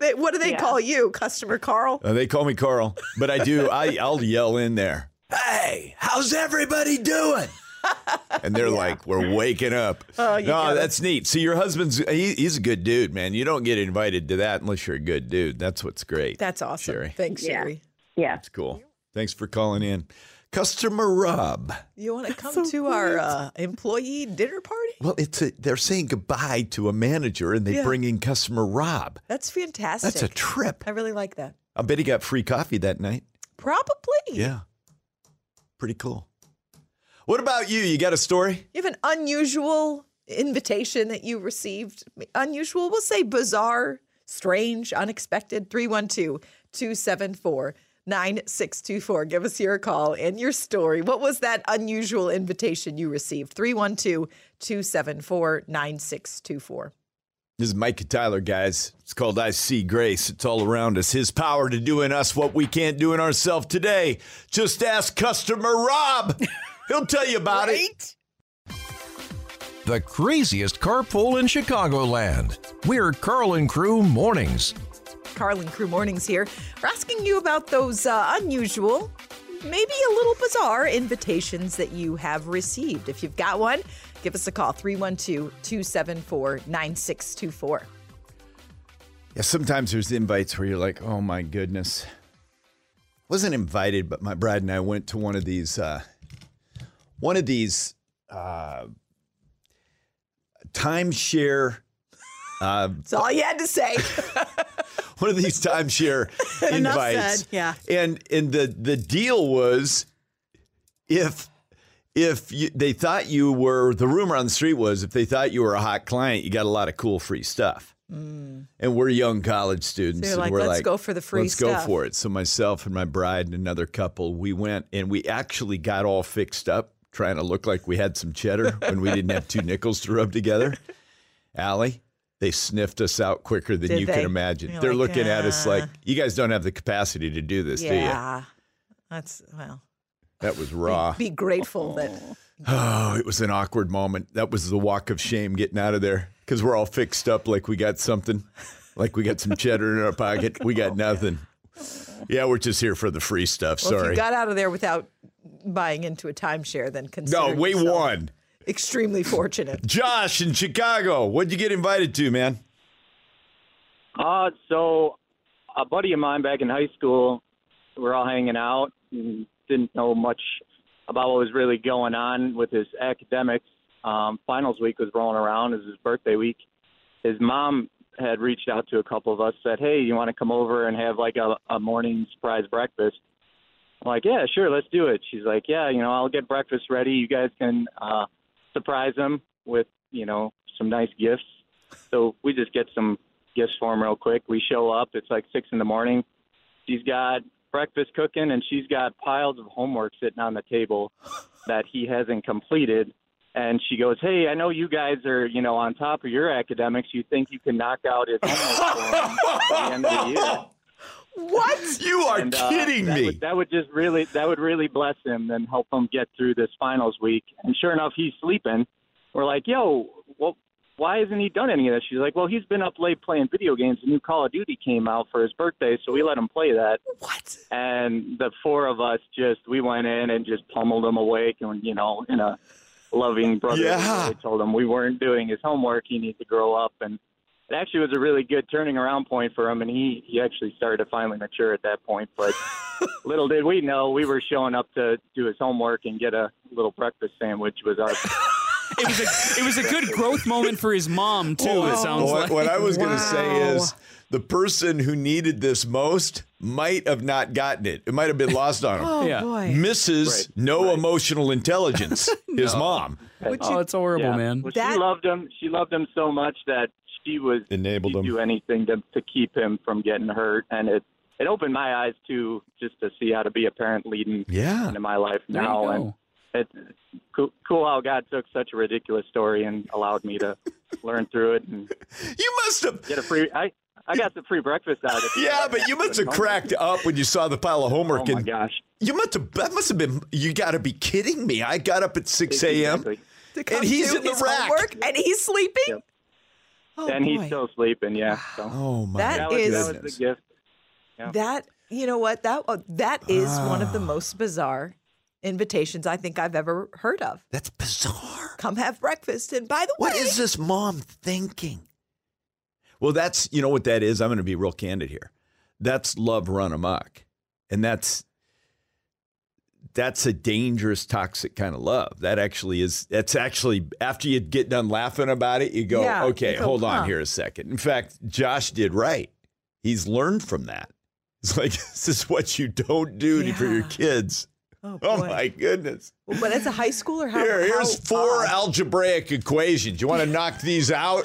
They, what do they Yeah. call you, customer Karl? Uh, they call me Karl, but I do. I I'll yell in there. Hey, how's everybody doing? [LAUGHS] And they're like, "We're waking up." Oh, no, got it. that's neat. See, your husband's he, he's a good dude, man. You don't get invited to that unless you're a good dude. That's what's great. That's awesome. Sherry. Thanks, Yeah. Sherry. Yeah. That's cool. Thanks for calling in, customer Rob. You want to come to our uh, employee dinner party? Well, it's a, they're saying goodbye to a manager, and they Yeah. bring in customer Rob. That's fantastic. That's a trip. I really like that. I bet he got free coffee that night. Probably. Yeah, pretty cool. What about you? You got a story? You have an unusual invitation that you received. Unusual, we'll say bizarre, strange, unexpected. 312 274 9624. Give us your call and your story. What was that unusual invitation you received? 312 274 9624. This is Mike and Tyler, guys. It's called I See Grace. It's all around us. His power to do in us what we can't do in ourselves today. Just ask customer Rob. [LAUGHS] He'll tell you about it. The craziest carpool in Chicagoland. We're Karl and Crew Mornings. Carlin Crew Mornings here. We're asking you about those uh, unusual, maybe a little bizarre invitations that you have received. If you've got one, give us a call 312 274 9624. Yeah, sometimes there's invites where you're like, oh my goodness. Wasn't invited, but my bride and I went to one of these uh one of these uh timeshare uh That's all you had to say. [LAUGHS] one of these timeshare [LAUGHS] invites. said, yeah. And and the the deal was if if you, they thought you were the rumor on the street was if they thought you were a hot client, you got a lot of cool free stuff. And we're young college students. Mm. So you're and like, we're "Let's like, go for the free Let's stuff." go for it. So myself and my bride and another couple, we went and we actually got all fixed up, trying to look like we had some cheddar when we didn't have two [LAUGHS] nickels to rub together. Allie, they sniffed us out quicker than Did you they? can imagine. You're They're like, looking at us like, "Uh." you guys don't have the capacity to do this, do you? yeah. That's, well, That was raw. be grateful that. Oh, it was an awkward moment. That was the walk of shame getting out of there because we're all fixed up like we got something, like we got some cheddar in our pocket. We got [LAUGHS] nothing. Yeah, we're just here for the free stuff. Well, if Sorry. you got out of there without buying into a timeshare, then consider no, we won. Extremely fortunate. Josh in Chicago, what'd you get invited to, man? Uh, so a buddy of mine back in high school, we're all hanging out and didn't know much about what was really going on with his academics. Um, finals week was rolling around. It was his birthday week. His mom had reached out to a couple of us, said, "Hey, you want to come over and have like a, a morning surprise breakfast?" I'm like, "Yeah, sure, let's do it." She's like, "Yeah, you know, I'll get breakfast ready. You guys can uh, surprise him with, you know, some nice gifts." So we just get some gifts for him real quick. We show up. It's like six in the morning. She's got breakfast cooking, and she's got piles of homework sitting on the table [LAUGHS] that he hasn't completed. And she goes, "Hey, I know you guys are, you know, on top of your academics. You think you can knock out his homework for him at the end of the year?" [LAUGHS] What? You are And, uh, kidding that me. Would, that would just really that would really bless him and help him get through this finals week. And sure enough, he's sleeping. We're like, "Yo, well, why hasn't he done any of this?" She's like, "Well, he's been up late playing video games. The new Call of Duty came out for his birthday, so we let him play that." What? And the four of us just we went in and just pummeled him awake, and you know, in a loving brotherly Yeah. way, told him we weren't doing his homework. He needs to grow up and. It actually was a really good turning around point for him, and he he actually started to finally mature at that point. But [LAUGHS] little did we know, we were showing up to do his homework and get a little breakfast sandwich. Was our It was a it was a good growth moment for his mom too. it sounds what, like. what I was going to say is the person who needed this most might have not gotten it. It might have been lost on him. [LAUGHS] Oh, Yeah. boy. Mrs. Right, No right. emotional intelligence, [LAUGHS] his mom. Would oh, you, it's horrible, yeah. man. Well, That- she loved him. She loved him so much that she was Enabled she'd him. do anything to to keep him from getting hurt, and it it opened my eyes to just to see how to be a parent leading Yeah. into my life now, and it's cool, cool how God took such a ridiculous story and allowed me to [LAUGHS] learn through it and You must have. get a free. I I got the free breakfast out of it. Yeah, but you must have cracked up when you saw the pile of homework. Oh my and gosh! you must have. That must have been. You got to be kidding me! I got up at six a.m. Exactly. to come and he's do in the his rack. homework and he's sleeping? Yep. Oh, and boy. he's still sleeping. Yeah. So Oh my That that was, that was the gift. Yeah. That you know what that uh, that is one of the most bizarre invitations I think I've ever heard of. That's bizarre. Come have breakfast, and by the way, what is this mom thinking? Well, that's you know what that is. I'm going to be real candid here. That's love run amok, and that's that's a dangerous, toxic kind of love. That actually is. That's actually after you get done laughing about it, you go, Yeah, okay, you go, hold huh. on here a second. In fact, Josh did right. He's learned from that. It's like [LAUGHS] this is what you don't do for your kids. Oh, Oh my goodness. But it's a high school or how? Here, here's how four odd? algebraic equations. You want to knock these out?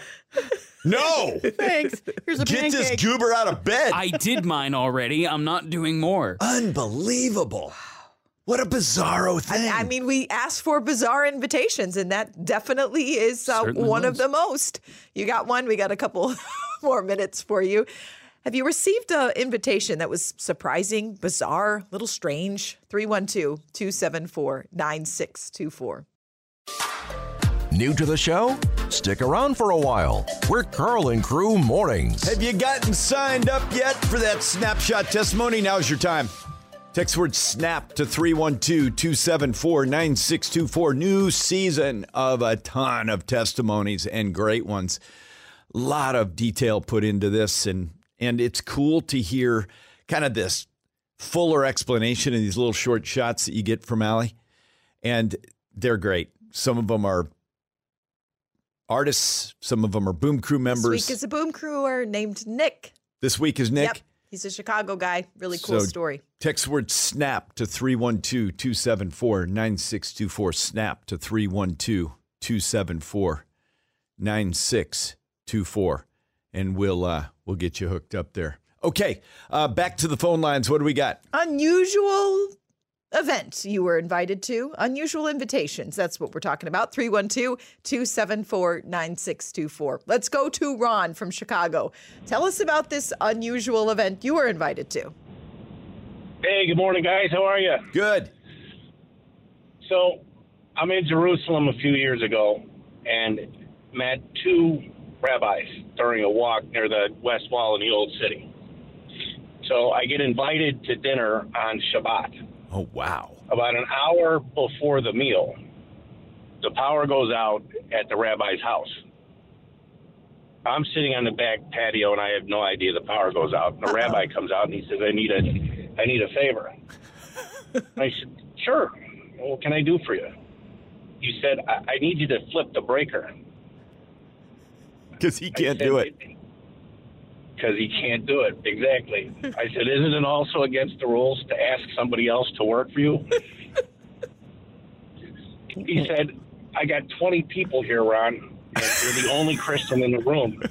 No. [LAUGHS] Thanks. Here's a Get this goober out of bed. I did mine already. I'm not doing more. Unbelievable. What a bizarro thing. I mean, we asked for bizarre invitations, and that definitely is uh, Certainly one of the most. You got one. We got a couple [LAUGHS] more minutes for you. Have you received an invitation that was surprising, bizarre, a little strange? 312 274 9624. New to the show? Stick around for a while. We're Karl and Crew Mornings. Have you gotten signed up yet for that snapshot testimony? Now's your time. Text word SNAP to 312 274 9624. New season of a ton of testimonies and great ones. A lot of detail put into this, and, and it's cool to hear kind of this fuller explanation in these little short shots that you get from Allie. And they're great. Some of them are artists, some of them are Boom Crew members. This week is a boom crewer named Nick. This week is Nick. Yep. He's a Chicago guy. Really cool So- story. Text word SNAP to 312 274 9624. SNAP to 312 274 9624. And we'll, uh, we'll get you hooked up there. Okay, uh, back to the phone lines. What do we got? Unusual event you were invited to, unusual invitations. That's what we're talking about. 312 274 9624. Let's go to Ron from Chicago. Tell us about this unusual event you were invited to. Hey, good morning, guys. How are you? Good. So, I'm in Jerusalem a few years ago and met two rabbis during a walk near the West Wall in the Old City. So, I get invited to dinner on Shabbat. Oh, wow. About an hour before the meal, the power goes out at the rabbi's house. I'm sitting on the back patio and I have no idea the power goes out. And The [LAUGHS] rabbi comes out and he says, "I need a, I need a favor." [LAUGHS] I said, "Sure. What can I do for you?" He said, "I, I need you to flip the breaker." [LAUGHS] Because he can't do it. Because he can't do it. Exactly. [LAUGHS] I said, "Isn't it also against the rules to ask somebody else to work for you?" [LAUGHS] he said, "I got 20 people here, Ron. And you're the only Christian in the room."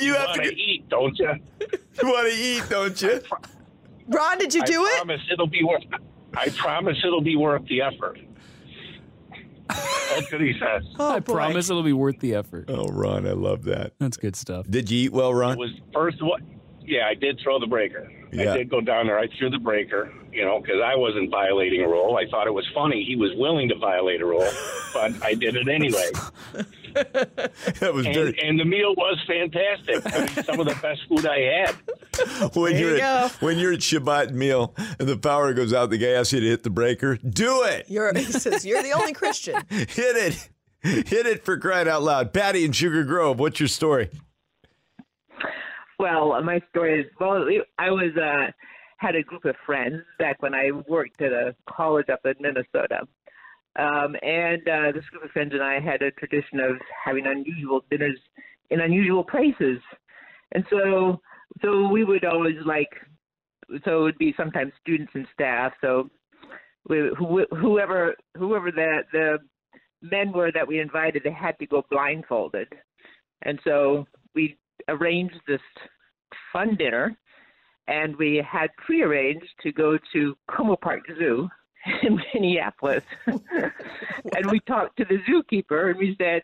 you have want to to eat, don't you? You want to eat, don't you? Ron, did you do I it? promise it'll be worth. I promise it'll be worth the effort. That's what he says. Oh, I boy. promise it'll be worth the effort. Oh, Ron, I love that. That's good stuff. Did you eat well, Ron? It was first of all, yeah, I did throw the breaker. Yeah. I did go down there. I threw the breaker, you know, because I wasn't violating a rule. I thought it was funny. He was willing to violate a rule, but I did it anyway. [LAUGHS] [LAUGHS] that was And, very. and the meal was fantastic. I mean, some of the best food I had. [LAUGHS] when There you're you at, go. when you're at Shabbat meal and the power goes out, the guy asks you to hit the breaker. Do it. You're, [LAUGHS] he says, You're the only Christian. Hit it. Hit it for crying out loud. Patty in Sugar Grove, what's your story? Well, my story is well, I was uh, had a group of friends back when I worked at a college up in Minnesota, um, and uh, this group of friends and I had a tradition of having unusual dinners in unusual places, and so so we would always like so it would be sometimes students and staff. So we, who, whoever whoever the the men were that we invited, they had to go blindfolded, and so we arranged this fun dinner, and we had prearranged to go to Como Park Zoo [LAUGHS] in Minneapolis. [LAUGHS] and we talked to the zookeeper, and we said,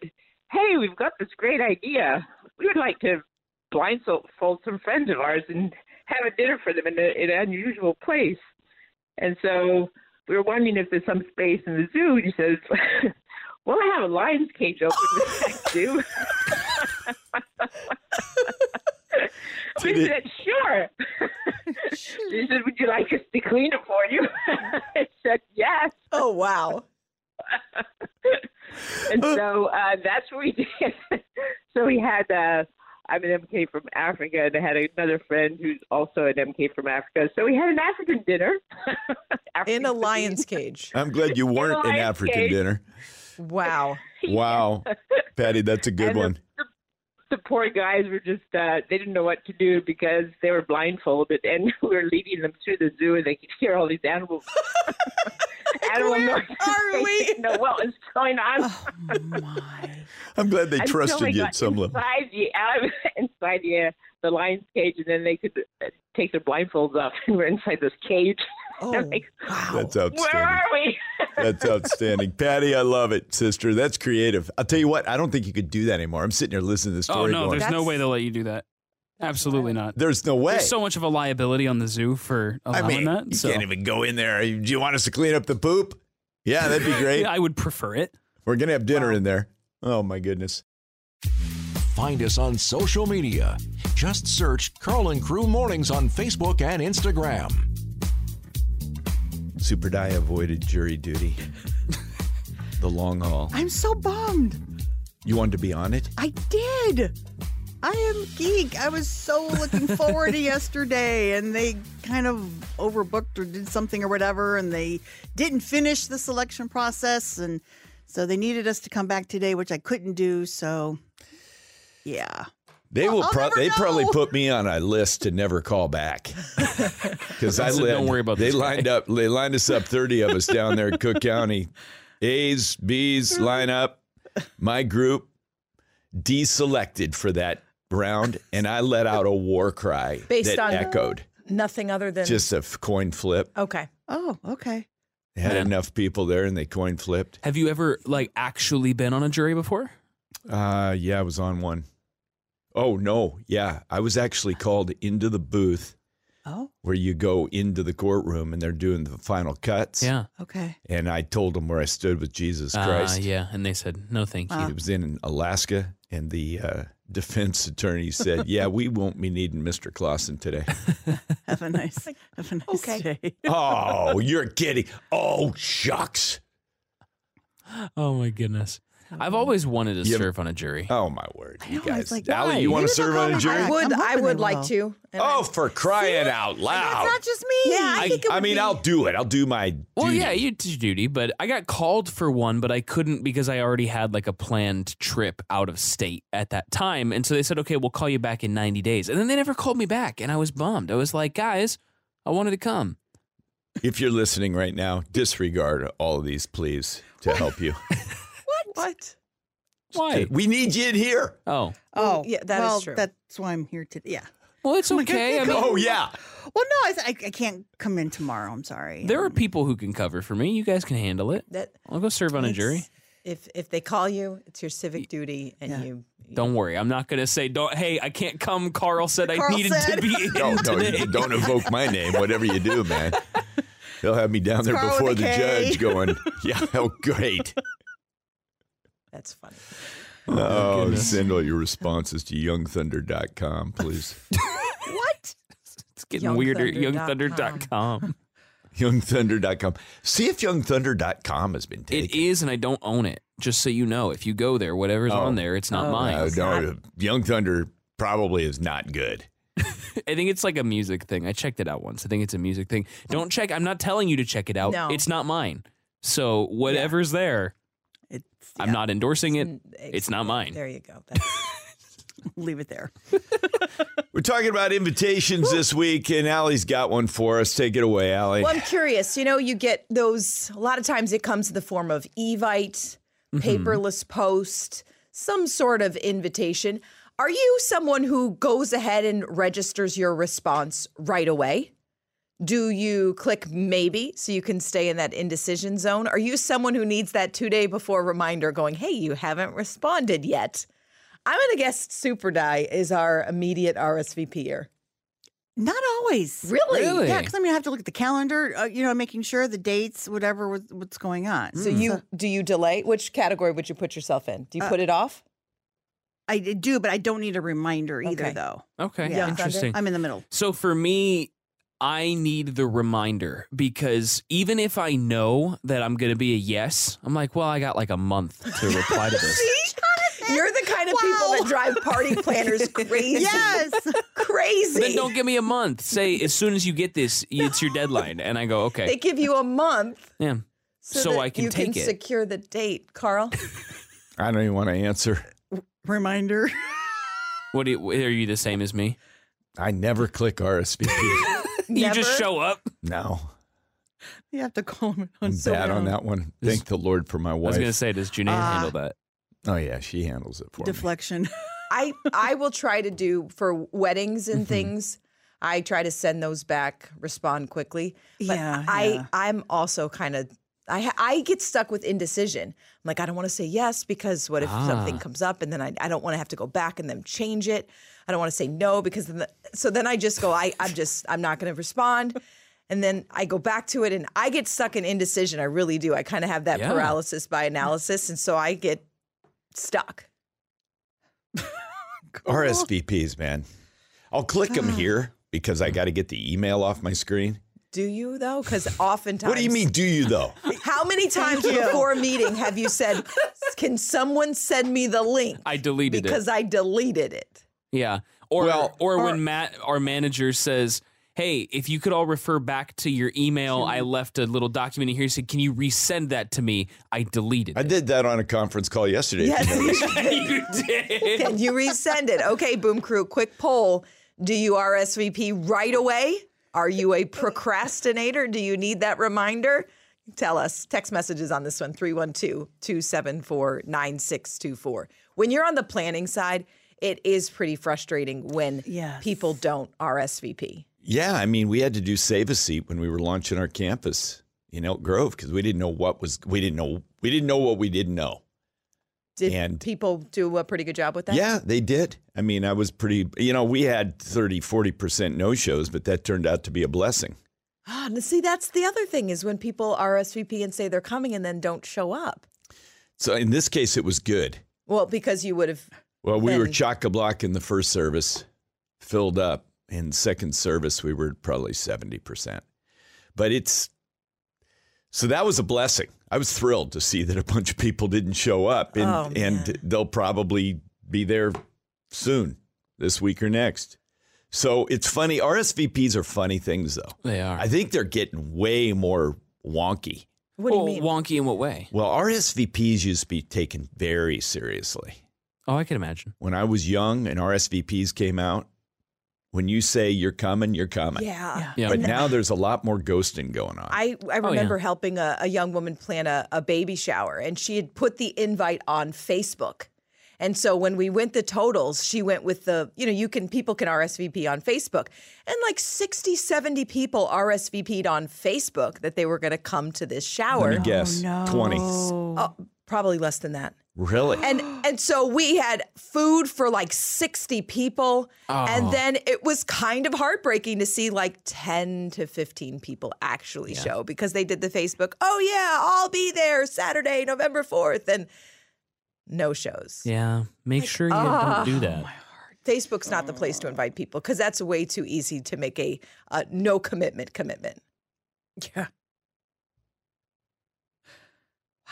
"Hey, we've got this great idea. We would like to blindfold some friends of ours and have a dinner for them in, a, in an unusual place." And so we were wondering if there's some space in the zoo. And he says, [LAUGHS] "Well, I have a lion's cage open with that zoo." [LAUGHS] we Did said, "Sure." he said, "Would you like us to clean it for you?" [LAUGHS] I said, "Yes." Oh, wow. [LAUGHS] and so uh, that's what we did. so we had. Uh, I'm an MK from Africa, and I had another friend who's also an MK from Africa. So we had an African dinner African In a cuisine. lion's cage. I'm glad you weren't in lion's African cage. dinner. Wow. Wow. Patty, that's a good And one. the [LAUGHS] poor guys were just uh they didn't know what to do because they were blindfolded and [LAUGHS] we were leading them through the zoo and they could hear all these animals [LAUGHS] animal Where noise. are we? didn't know what was going on. Oh my. I'm glad they trusted they you at some level. inside the out- inside the uh, the lion's cage, and then they could uh, take their blindfolds off, and we're inside this cage. Oh, I'm like, wow. That's Where outstanding. are we? [LAUGHS] That's outstanding. Patty, I love it, sister. That's creative. I'll tell you what, I don't think you could do that anymore. I'm sitting here listening to the Oh no, going, there's no way they'll let you do that. Absolutely not. there's no way. There's so much of a liability on the zoo for I allowing mean, that. you so can't even go in there. Do you want us to clean up the poop? Yeah, that'd be [LAUGHS] great. I would prefer it. We're going to have dinner in there. Oh, my goodness. Find us on social media. Just search Karl and Crew Mornings on Facebook and Instagram. Super Die avoided jury duty. [LAUGHS] the long haul. I'm so bummed. You wanted to be on it? I did. I am geek. I was so looking forward to [LAUGHS] yesterday, and they kind of overbooked or did something or whatever, and they didn't finish the selection process, and so they needed us to come back today, which I couldn't do. So, yeah. They Well, will. Pro- never they probably put me on a list to never call back [LAUGHS] because I So led, don't worry about They this guy. lined up. They lined us up. Thirty of us down there in Cook County. A's, B's line up. My group deselected for that round, and I let out a war cry Based that on- echoed. Nothing other than Just a f- coin flip. okay. Oh, okay. They had Yeah. enough people there, and they coin flipped. Have you ever like actually been on a jury before? Uh, yeah, I was on one. Oh no, yeah, I was actually called into the booth Oh, where you go into the courtroom and they're doing the final cuts. Yeah. okay. And I told them where I stood with Jesus Christ. Uh, yeah, and they said no, thank you. Wow. It was in Alaska, and the uh, defense attorney said, [LAUGHS] "Yeah, we won't be needing Mr. Clauson today." [LAUGHS] Have a nice, have a nice okay. day. [LAUGHS] oh, you're kidding! Oh, shucks! Oh my goodness. I've always wanted to You- serve on a jury. Oh my word, you know, I was guys! like, Allie, why? you want Maybe to serve they'll on a call me jury? back. Would I'm I hoping would they like will. to? and Oh, I'm- for crying out loud! It's loud! not just me. Yeah, I I, think it I would mean, be- I'll do it. I'll do my. Well, yeah, you did your duty, but I got called for one, but I couldn't because I already had like a planned trip out of state at that time. And so they said, okay, we'll call you back in 90 days. And then they never called me back. And I was bummed. I was like, guys, I wanted to come. If you're listening right now, disregard all of these, please, to help you. [LAUGHS] What? Why? we need you in here. Oh, Oh, yeah, that is well, true. That's why I'm here today. Yeah. well, it's my God, okay. I mean, Oh yeah. Well, no, I, I, I can't come in tomorrow. I'm sorry. there are Um, people who can cover for me. You guys can handle it. That I'll go serve on a jury. If if they call you, it's your civic duty, and Yeah. you, you Don't worry. I'm not going to say, don't, hey, I can't come. Karl said I needed said. to be [LAUGHS] in No, no, today. you don't invoke my name. Whatever you do, man. They'll have me down there Karl before the a K. judge, going, "Yeah, oh great." [LAUGHS] That's funny. Oh, send all your responses to youngthunder.com, please. [LAUGHS] What? It's getting weirder. Youngthunder.com. Youngthunder.com. youngthunder.com. See if youngthunder.com has been It taken. is, and I don't own it. Just so you know, if you go there, whatever's Oh. on there, it's not Oh. mine. Uh, no, Young Thunder probably is not good. [LAUGHS] I think it's like a music thing. I checked it out once. I think it's a music thing. Don't check. I'm not telling you to check it out. No. It's not mine. So whatever's there, It's, I'm not endorsing it. It's not mine. There you go. [LAUGHS] Leave it there. [LAUGHS] We're talking about invitations this week, and Allie's got one for us. Take it away, Allie. well, I'm curious. You know, you get those. A lot of times, it comes in the form of Evite, mm-hmm. paperless post, some sort of invitation. Are you someone who goes ahead and registers your response right away? Do you click maybe so you can stay in that indecision zone? Are you someone who needs that two day before reminder going, hey, you haven't responded yet? I'm going to guess Super Die is our immediate RSVPer. Not always. Really? Really? Yeah, because I mean, I have to look at the calendar, uh, you know, making sure the dates, whatever, was, what's going on. So you do you delay? Which category would you put yourself in? Do you Uh, put it off? I do, but I don't need a reminder either, Okay. though. Okay, Yeah. interesting. I'm in the middle. So for me, I need the reminder because even if I know that I'm going to be a yes, I'm like, well, I got like a month to [LAUGHS] reply to this. You're the kind of people that drive party [LAUGHS] planners crazy. Yes. [LAUGHS] crazy. then don't give me a month. Say as soon as you get this, it's your deadline, and I go, okay, they give you a month yeah. So, that I can you take can it. secure the date, Karl. I don't even want to answer. Reminder. What do you, are you the same as me? I never click RSVP. [LAUGHS] You just show up. no. You have to call him on I'm bad on that one. Thank the Lord for my wife. I wife. was going to say, does Janae Ah. handle that? oh yeah, she handles it for me. deflection. [LAUGHS] I I will try to do for weddings Mm-hmm. and things. I try to send those back, respond quickly. But Yeah, I yeah. I'm also kind of I I get stuck with indecision. I'm like I don't want to say yes because what if something Ah. comes up and then I, I don't want to have to go back and then change it. I don't want to say no because then the, so then I just go I I'm just I'm not going to respond. And then I go back to it and I get stuck in indecision. I really do. I kind of have that Yeah. paralysis by analysis. And so I get stuck. [LAUGHS] RSVPs, man. I'll click them here because I got to get the email off my screen. Do you though? Because oftentimes. What do you mean, do you though? [LAUGHS] How many times before a meeting have you said, "Can someone send me the link?" I deleted it. because I deleted it. Yeah. Or Well- or, when Matt, our manager, says, "Hey, if you could all refer back to your email, I hmm. left a little document in here. Said, can you resend that to me? I deleted it. I it. did that on a conference call yesterday. Yes. [LAUGHS] you [LAUGHS] did. Can you resend it? Okay, Boom Crew, quick poll. Do you RSVP right away? Are you a procrastinator? Do you need that reminder? Tell us. Text messages on this one 312 274 9624. When you're on the planning side, it is pretty frustrating when Yes. people don't RSVP. Yeah, I mean, we had to do save a seat when we were launching our campus in Elk Grove because we didn't know what was we didn't know we didn't know what we didn't know. Did And- people do a pretty good job with that? Yeah, they did. I mean, I was pretty, you know, we had 30, 40% no shows, but that turned out to be a blessing. Ah, and see, that's the other thing is when people RSVP and say they're coming and then don't show up. So in this case, it was good. Well, because you would have. Well, we were chock a block in the first service, filled up. In second service, we were probably 70%. But it's so that was a blessing. I was thrilled to see that a bunch of people didn't show up, and, Oh, and they'll probably be there soon, this week or next. So it's funny. RSVPs are funny things, though. They are. I think they're getting way more wonky. What do you Well, mean? Wonky in what way? Well, RSVPs used to be taken very seriously. Oh, I can imagine. When I was young and RSVPs came out, when you say you're coming, you're coming. yeah. Yeah. But now there's a lot more ghosting going on. I, I Oh, yeah. remember helping a, a young woman plan a, a baby shower, and she had put the invite on Facebook. And so when we went the totals, she went with the, you know, you can, people can RSVP on Facebook. And like 60, 70 people RSVP'd on Facebook that they were going to come to this shower. Let me guess. 20. Oh, probably less than that. Really? And and so we had food for like 60 people. Oh. And then it was kind of heartbreaking to see like 10 to 15 people actually show because they did the Facebook, oh yeah, I'll be there Saturday, November 4th. And no shows. Yeah. Make sure you ah. don't do that. Facebook's not the place to invite people because that's way too easy to make a, a no commitment commitment. Yeah.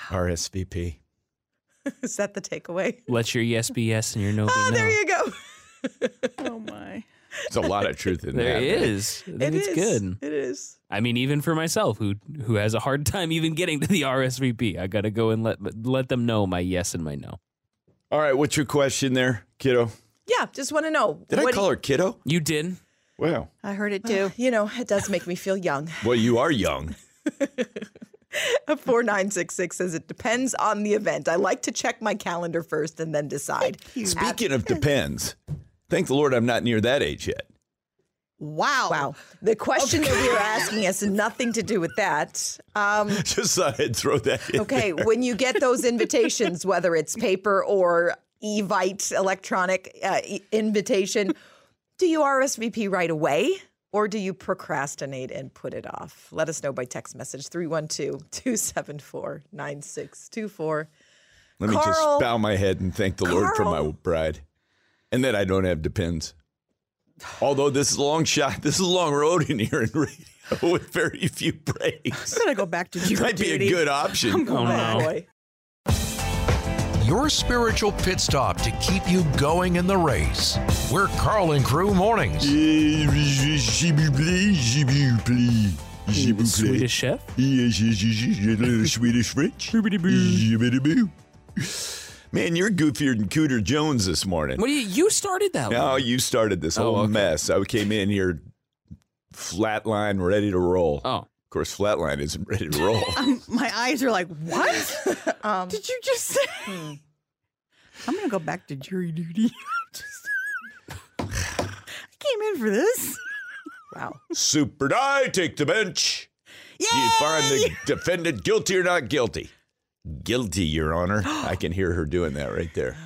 RSVP. [LAUGHS] Is that the takeaway? Let your yes be yes and your no [LAUGHS] be Oh, no. there you go. [LAUGHS] oh my. There's a lot of truth in There that. is. I think It it's is. good. It is. I mean, even for myself, who who has a hard time even getting to the RSVP, I got to go and let let them know my yes and my no. All right, what's your question there, kiddo? Yeah, just want to know. Did I what do call her kiddo? You did. Wow. I heard it too. You know, it does make me feel young. Well, you are young. 4966 says it depends on the event. I like to check my calendar first and then decide. Speaking of depends, thank the Lord I'm not near that age yet. Wow. Wow. The question that we are asking has nothing to do with that. Um, [LAUGHS] Just thought I'd throw that in. okay, when you get those invitations, whether it's paper or Evite electronic uh, e- invitation, do you RSVP right away or do you procrastinate and put it off? Let us know by text message 312 274 9624. Let me Karl. just bow my head and thank the Lord for my bride. And that I don't have depends. Although this is a long shot, this is a long road in here in radio [LAUGHS] with very few breaks. I'm gonna go back to jury Might be a good option. I'm Oh no. Boy. Your spiritual pit stop to keep you going in the race. We're Karl and Crew Mornings. Swedish chef. Swedish [LAUGHS] French. Man, you're goofier than Cooter Jones this morning. What do you? You started that. No, one. you started this Oh, whole okay. mess. I came in here flatline, ready to roll. Oh, course, Flatline isn't [LAUGHS] ready to roll. [LAUGHS] Um, my eyes are like, what [LAUGHS] Um, did you just say? hmm. I'm gonna go back to jury duty. Just- I came in for this. Wow. Super die, take the bench. You find the defendant guilty or not guilty? Guilty, Your Honor. [GASPS] I can hear her doing that right there.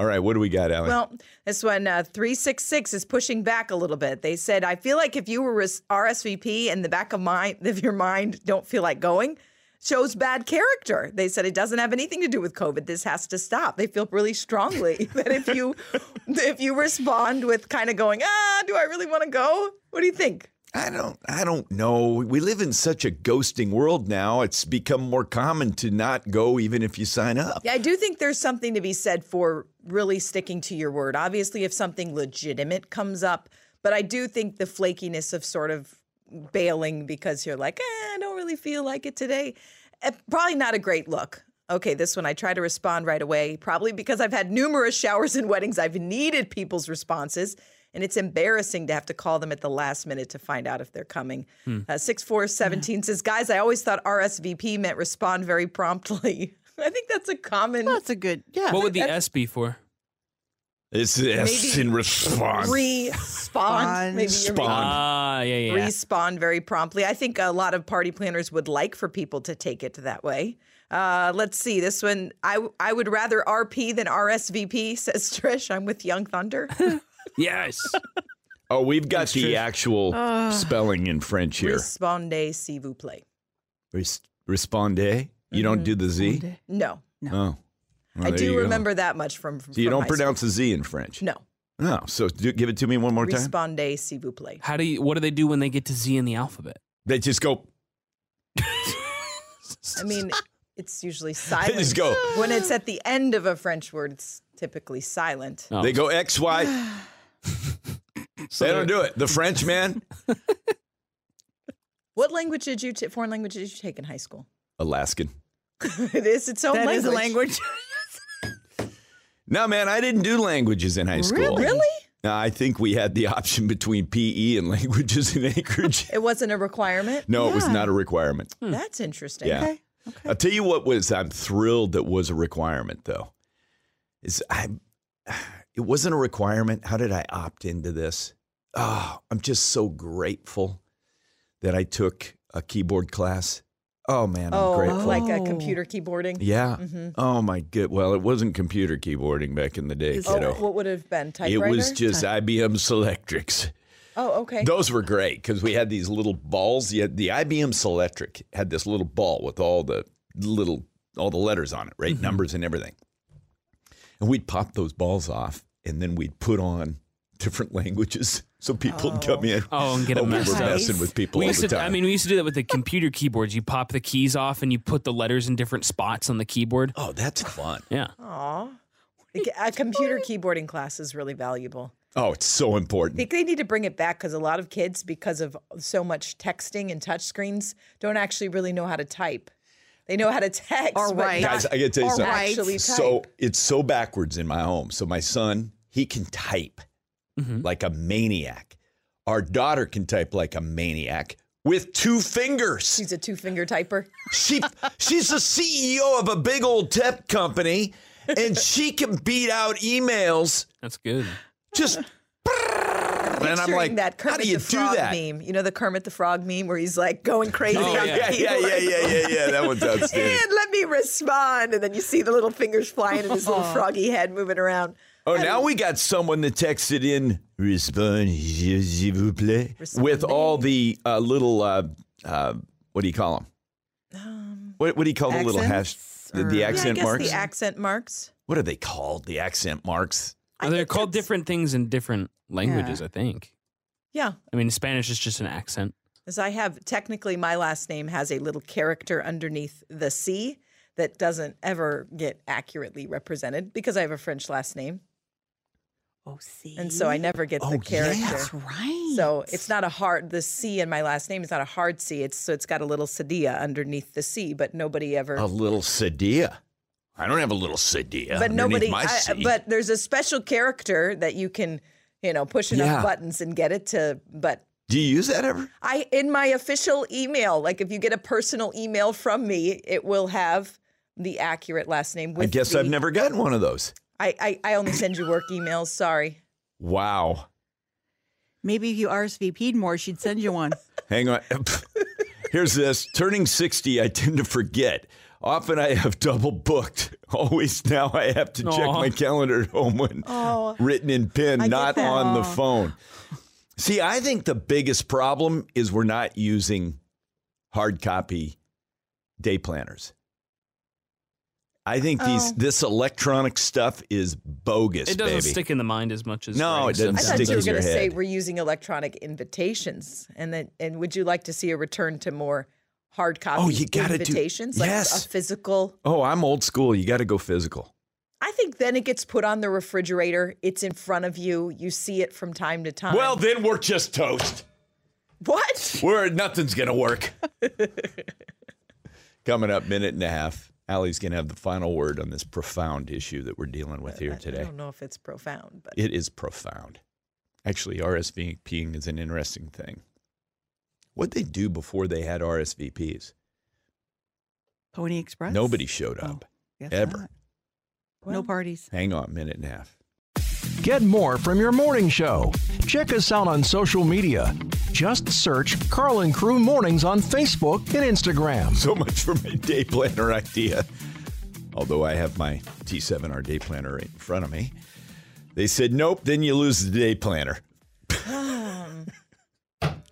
All right, what do we got, Allie? Well, this one, uh, 366 is pushing back a little bit. They said, I feel like if you were RSVP in the back of mind [LAUGHS] of your mind don't feel like going, shows bad character. They said it doesn't have anything to do with COVID. This has to stop. They feel really strongly [LAUGHS] that if you [LAUGHS] if you respond with kind of going, ah, do I really want to go? What do you think? I don't I don't know. We live in such a ghosting world now. It's become more common to not go even if you sign up. Yeah, I do think there's something to be said for really sticking to your word. Obviously, if something legitimate comes up, but I do think the flakiness of sort of bailing because you're like, eh, I don't really feel like it today, eh, probably not a great look. Okay, this one I try to respond right away, probably because I've had numerous showers and weddings. I've needed people's responses, and it's embarrassing to have to call them at the last minute to find out if they're coming. Uh, 6417 says, Guys, I always thought RSVP meant respond very promptly. [LAUGHS] I think that's a common. That's a good. Yeah. What would the S be for? It's S Maybe in response. Respond. Maybe you're Spawn. Ah, yeah, yeah. yeah. respawn very promptly. I think a lot of party planners would like for people to take it that way. Uh, let's see this one. I I would rather RP than RSVP, says [LAUGHS] Trish. I'm with Young Thunder. [LAUGHS] yes. [LAUGHS] Oh, we've got the actual ah. spelling in French here. Respondez, s'il vous plaît. Res- respondez. You don't mm-hmm. do the Z? No, Oh. Well, I do you go. remember that much from. from So you from don't high school. pronounce the Z in French? No, No. So do, give it to me one more time. respondez, s'il vous plaît. How do you? What do they do when they get to Z in the alphabet? They just go. I mean, it's usually [LAUGHS] They silent. just go. When it's at the end of a French word, it's typically silent. Oh. They go X Y. [SIGHS] they don't do it. The French man, [LAUGHS] What language did you? T- foreign language did you take in high school? Alaskan. [LAUGHS] it is its own That language. is a language. [LAUGHS] No, man, I didn't do languages in high school. Really? No, I think we had the option between PE and languages in Anchorage. It wasn't a requirement. No, it was not a requirement. That's interesting. Yeah. Okay. I'll tell you what was I'm thrilled that was a requirement though. Is I it wasn't a requirement. How did I opt into this? Oh, I'm just so grateful that I took a keyboard class. Oh man, I'm Oh, grateful. like a Oh. computer keyboarding. yeah. Mhm. Oh my good. Well, it wasn't computer keyboarding back in the day, Is it- Oh, what would it have been? typewriter? it was just IBM Selectrics. Oh, okay. Those were great because we had these little balls. You the IBM Selectric had this little ball with all the little all the letters on it, right? Mm-hmm. Numbers and everything. And we'd pop those balls off, and then we'd put on different languages [LAUGHS] so people would come oh. in. Oh, and get oh, them we messed were up. messing with people We all used the to. I mean, we used to do that with the computer keyboards. You pop the keys off and you put the letters in different spots on the keyboard. oh, that's fun. Yeah. Aw. A computer keyboarding class is really valuable. Oh, it's so important. I important. think they need to bring it back because a lot of kids, because of so much texting and touch screens, don't actually really know how to type. They know how to text. All but right. Guys, I got to tell you something. right. actually type. So it's so backwards in my home. So my son, he can type Mhm. like a maniac. Our daughter can type like a maniac with two fingers. She's a two finger typer. She she's the CEO of a big old tech company, and she can beat out emails That's good. just. And I'm like, that how do you the do that? meme. You know the Kermit the Frog meme where he's like going crazy Oh, on yeah. the Yeah, yeah, yeah, yeah, yeah, yeah. That one's [LAUGHS] outstanding. And let me respond. And then you see the little fingers flying and his little [LAUGHS] froggy head moving around. Oh, now we got someone that texted in "Respond, s'il vous plaît," with all the uh, little uh, uh, what do you call them? Um, What, what do you call the little hash? The, the Yeah, I yeah, I accent guess marks. the accent marks. what are they called? The accent marks. I they're called different things in different languages. I think. Yeah. I mean, Spanish is just an accent. As I have technically my last name has a little character underneath the C that doesn't ever get accurately represented because I have a French last name. Oh, see. And so I never get Oh, the yeah. character. That's right. So it's not a hard the C in my last name is not a hard C. It's so it's got a little cedilla underneath the C, but nobody ever A little cedilla. I don't have a little cedilla. but underneath nobody My I- C. but there's a special character that you can, you know, push enough Yeah. buttons and get it to but Do you use that ever? I in my official email, like if you get a personal email from me, it will have the accurate last name. With I guess the, I've never gotten one of those. I, I I only send you work emails. Sorry. Wow. Maybe if you RSVP'd more, she'd send you one. Hang on. [LAUGHS] Here's this. Turning 60, I tend to forget. Often I have double booked. [LAUGHS] Always now I have to check my calendar at home when [LAUGHS] Oh. written in pen, I not that. on the phone. See, I think the biggest problem is we're not using hard copy day planners. I think these Oh. this electronic stuff is bogus, It doesn't baby. stick in the mind as much as No, it doesn't I thought stick you were in your going to say head. we're using electronic invitations, and then and would you like to see a return to more hard copy Oh, you gotta do- invitations, like yes. a physical? Oh, I'm old school. You got to go physical. I think then it gets put on the refrigerator. It's in front of you. You see it from time to time. Well, then we're just toast. what? We're nothing's gonna work. [LAUGHS] Coming up, minute and a half. Allie's gonna have the final word on this profound issue that we're dealing with here today. I don't know if it's profound, but It is profound. Actually, RSVPing is an interesting thing. What they do before they had RSVPs? Pony Express? Nobody showed Oh, up guess ever. not. No parties. Hang on, a minute and a half. Get more from your morning show. Check us out on social media. Just search Karl and Crew Mornings on Facebook and Instagram. So much for my day planner idea. Although I have my T7R day planner right in front of me. They said, nope, then you lose the day planner.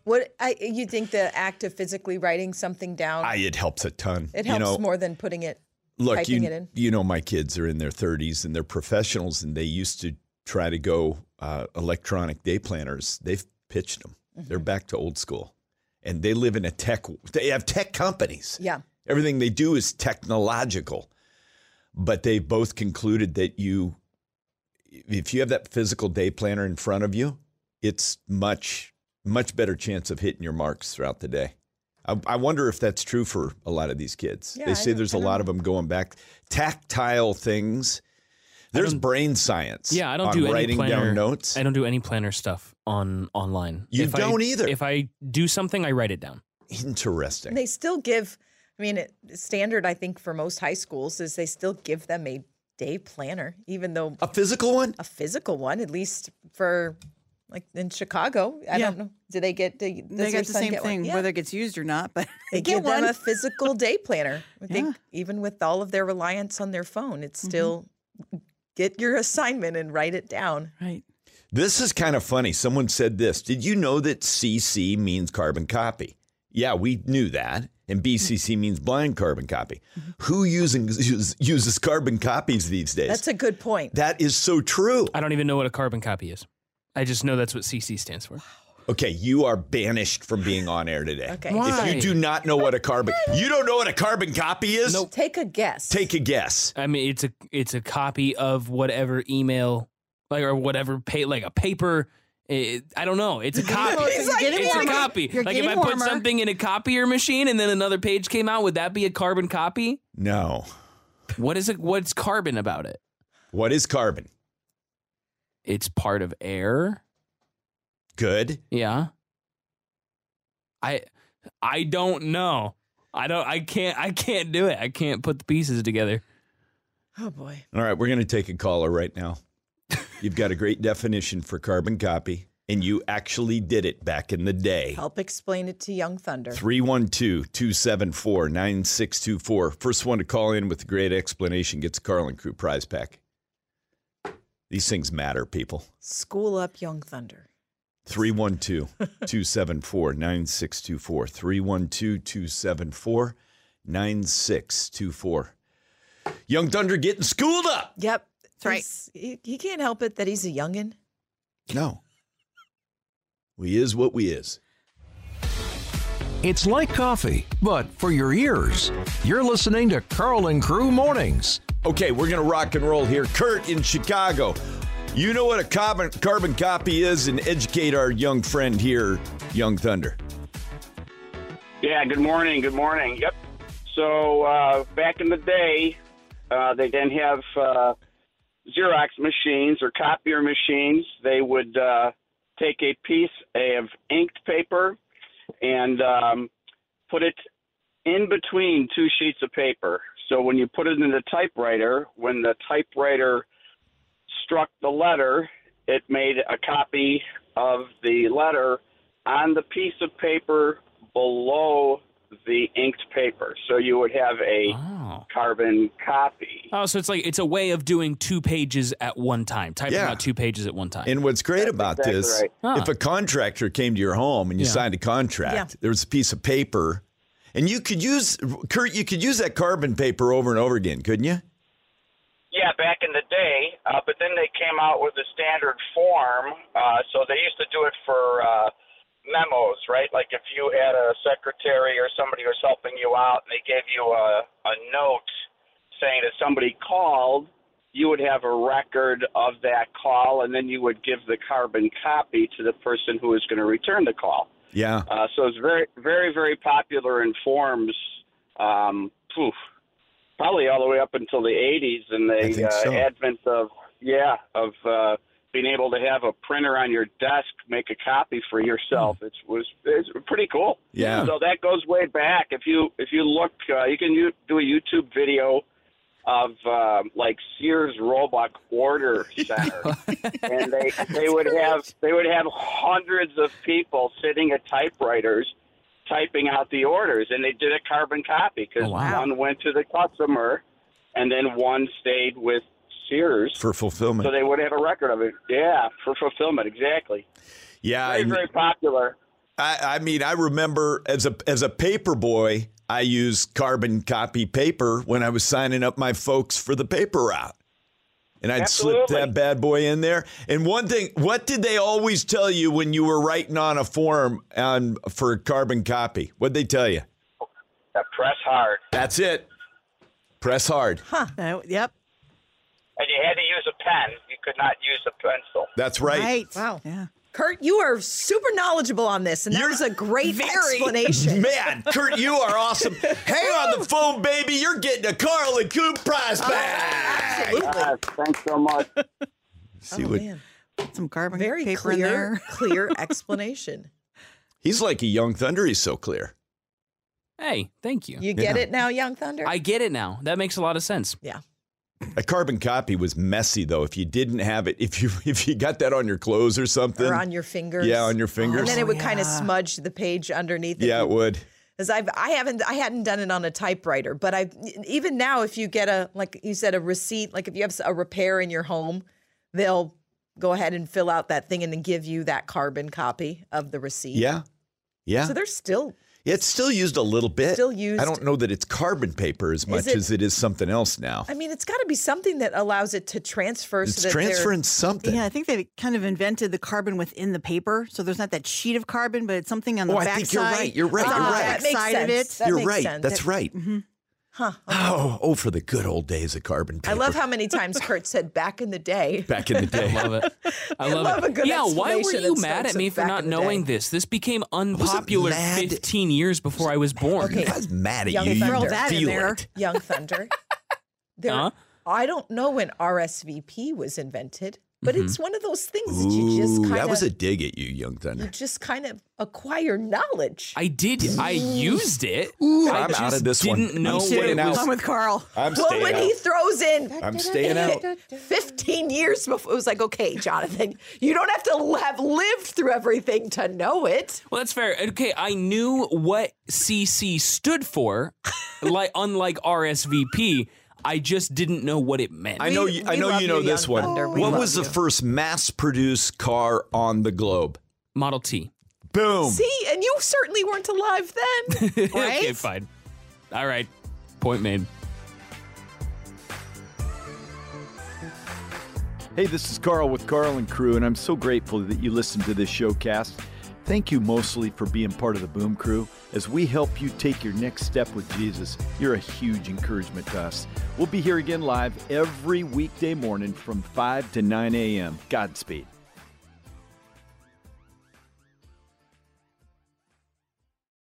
What I you think the act of physically writing something down I, it helps a ton. it You helps know, more than putting it Look, you, it in. you know, my kids are in their 30s and they're professionals and they used to try to go uh, electronic day planners. They've pitched them. Mm-hmm. They're back to old school. And they live in a tech, they have tech companies. Yeah. Everything they do is technological. But they both concluded that you, if you have that physical day planner in front of you, it's much, much better chance of hitting your marks throughout the day. I, I wonder if that's true for a lot of these kids. Yeah, they say there's a lot of them going back. Tactile things. There's brain science. Yeah, I don't on do any writing planner, down notes. I don't do any planner stuff on online. You If I- don't either. If I do something, I write it down. Interesting. They still give, I mean, it, standard, I think, for most high schools is they still give them a day planner, even though a physical one? a physical one, at least for like in Chicago. I Yeah. don't know. Do they get, do, does They your got the same get thing, Yeah. whether it gets used or not, but [LAUGHS] They they get give them one. a [LAUGHS] physical day planner. I think even with all of their reliance on their phone, it's Mm-hmm. still get your [LAUGHS] assignment and write it down. right. This is kind of funny. Someone said this. Did you know that CC means carbon copy? Yeah, we knew that. And BCC means blind carbon copy. Who using, uses, uses carbon copies these days? That's a good point. that is so true. I don't even know what a carbon copy is. I just know that's what CC stands for. Okay, you are banished from being on air today. Okay. If you do not know what a carbon, you don't know what a carbon copy is. Nope. Take a guess. Take a guess. I mean, it's a it's a copy of whatever email, like or whatever pay like a paper. It, I don't know. It's a copy. He's like, it's getting a warmer. copy. You're like if I getting put warmer. something in a copier machine and then another page came out, would that be a carbon copy? No. What is it? What's carbon about it? What is carbon? It's part of air. Good. Yeah. I I don't know. I don't I can't I can't do it. I can't put the pieces together. Oh boy. All right, we're going to take a caller right now. [LAUGHS] You've got a great definition for carbon copy, and you actually did it back in the day. Help explain it to Young Thunder. 312 274 9624. First one to call in with a great explanation gets a Karl and Crew prize pack. These things matter, people. School up Young Thunder. 312 274 9624. 312 274 9624. Young Thunder getting schooled up. Yep. That's right. He, he can't help it that he's a youngin. No. We is what we is. It's like coffee, but for your ears. You're listening to Karl and Crew Mornings. Okay, we're going to rock and roll here. Kurt in Chicago. You know what a carbon, carbon copy is and educate our young friend here, Young Thunder. Yeah, good morning. Good morning. Yep. So uh, back in the day, uh, they didn't have uh, Xerox machines or copier machines. They would uh, take a piece of inked paper and um, put it in between two sheets of paper. So when you put it in the typewriter, when the typewriter struck the letter, it made a copy of the letter on the piece of paper below the inked paper. So you would have a carbon copy. Oh, so it's like it's a way of doing two pages at one time, typing Yeah. out two pages at one time. And what's great about exactly this, right. Huh. if a contractor came to your home and you Yeah. signed a contract, Yeah. there was a piece of paper, and you could use Kurt, you could use that carbon paper over and over again, couldn't you? Yeah, back in the day, uh, but then they came out with a standard form. Uh, so they used to do it for uh, memos, right? Like if you had a secretary or somebody was helping you out and they gave you a, a note saying that somebody called, you would have a record of that call and then you would give the carbon copy to the person who was going to return the call. Yeah. Uh, so it's very, very, very popular in forms. Um, poof, probably all the way up until the '80s and the uh, so. advent of yeah of uh, being able to have a printer on your desk make a copy for yourself. It was it's pretty cool. Yeah. So that goes way back. If you if you look, uh, you can u- do a YouTube video of um, like Sears Roebuck Order [LAUGHS] Center, and they they would have they would have hundreds of people sitting at typewriters typing out the orders, and they did a carbon copy because Oh, wow. one went to the customer, and then one stayed with Sears, For fulfillment. so they would have a record of it. Yeah, for fulfillment, exactly. yeah. Very and very popular. I, I mean, I remember as a as a paper boy, I used carbon copy paper when I was signing up my folks for the paper route. And I'd slip that bad boy in there. And one thing, what did they always tell you when you were writing on a form on for carbon copy? What'd they tell you? Uh, press hard, That's it. Press hard. Uh, yep. and you had to use a pen. You could not use a pencil. That's right. right. Wow. Yeah. Kurt, you are super knowledgeable on this, and that You're was a great explanation. [LAUGHS] Man, Kurt, you are awesome. Hang on the phone, baby. You're getting a Karl and Coop prize bag. Absolutely. Uh, thanks so much. [LAUGHS] See Oh, what man. Some carbon Very paper in clear, there. [LAUGHS] clear explanation. he's like a young thunder. He's so clear. hey, thank you. You get Yeah. it now, Young Thunder? I get it now. That makes a lot of sense. yeah. A carbon copy was messy though. If you didn't have it, if you [LAUGHS] if you got that on your clothes or something, Or on your fingers. yeah, on your fingers, And then it would kind of oh, smudge the page underneath. yeah, it would. Because I've I haven't I hadn't done it on a typewriter, but I even now if you get a like you said a receipt, like if you have a repair in your home, they'll go ahead and fill out that thing and then give you that carbon copy of the receipt. Yeah, yeah. So they're still it's still used a little bit. Still used. I don't know that it's carbon paper as much it- as it is something else now. I mean, it's got to be something that allows it to transfer. It's so that transferring something. Yeah, I think they kind of invented the carbon within the paper, so there's not that sheet of carbon, but it's something on the Oh, I back think you're side. right. You're right. It's You're right. That makes side of sense. it. That You're makes right. sense. That's right. Mm-hmm. Huh. Oh, oh, for the good old days of carbon paper. I love how many times Kurt said back in the day. [LAUGHS] back in the day. I love it. I love, love it. a good yeah, why were you mad at me for not knowing day. this? This became unpopular 15 years before I was born. Okay. I was mad at Young you. You Thunder. Throw that in there. it. Young Thunder. [LAUGHS] There, Huh? I don't know when RSVP was invented, but Mm-hmm. it's one of those things that you just Ooh, kind that of was a dig at you, Young you just kind of acquire knowledge. I did. I used it. Ooh, I I'm just out of this one. didn't I'm what staying it out. was. I'm with Karl. I'm well, staying when out. he throws in I'm staying out. 15 years before, it was like, okay, Jonathan, you don't have to have lived through everything to know it. Well, that's fair. Okay, I knew what CC stood for, [LAUGHS] like unlike RSVP. I just didn't know what it meant. I know you, I know you know this one. Thunder. What love was the first mass-produced car on the globe? Model T. Boom. See, and you certainly weren't alive then. [LAUGHS] Right? okay, fine. All right. Point made. Hey, this is Karl with Karl and Crew, and I'm so grateful that you listened to this showcast. Thank you mostly for being part of the Boom Crew. As we help you take your next step with Jesus, you're a huge encouragement to us. We'll be here again live every weekday morning from 5 to 9 a.m. Godspeed.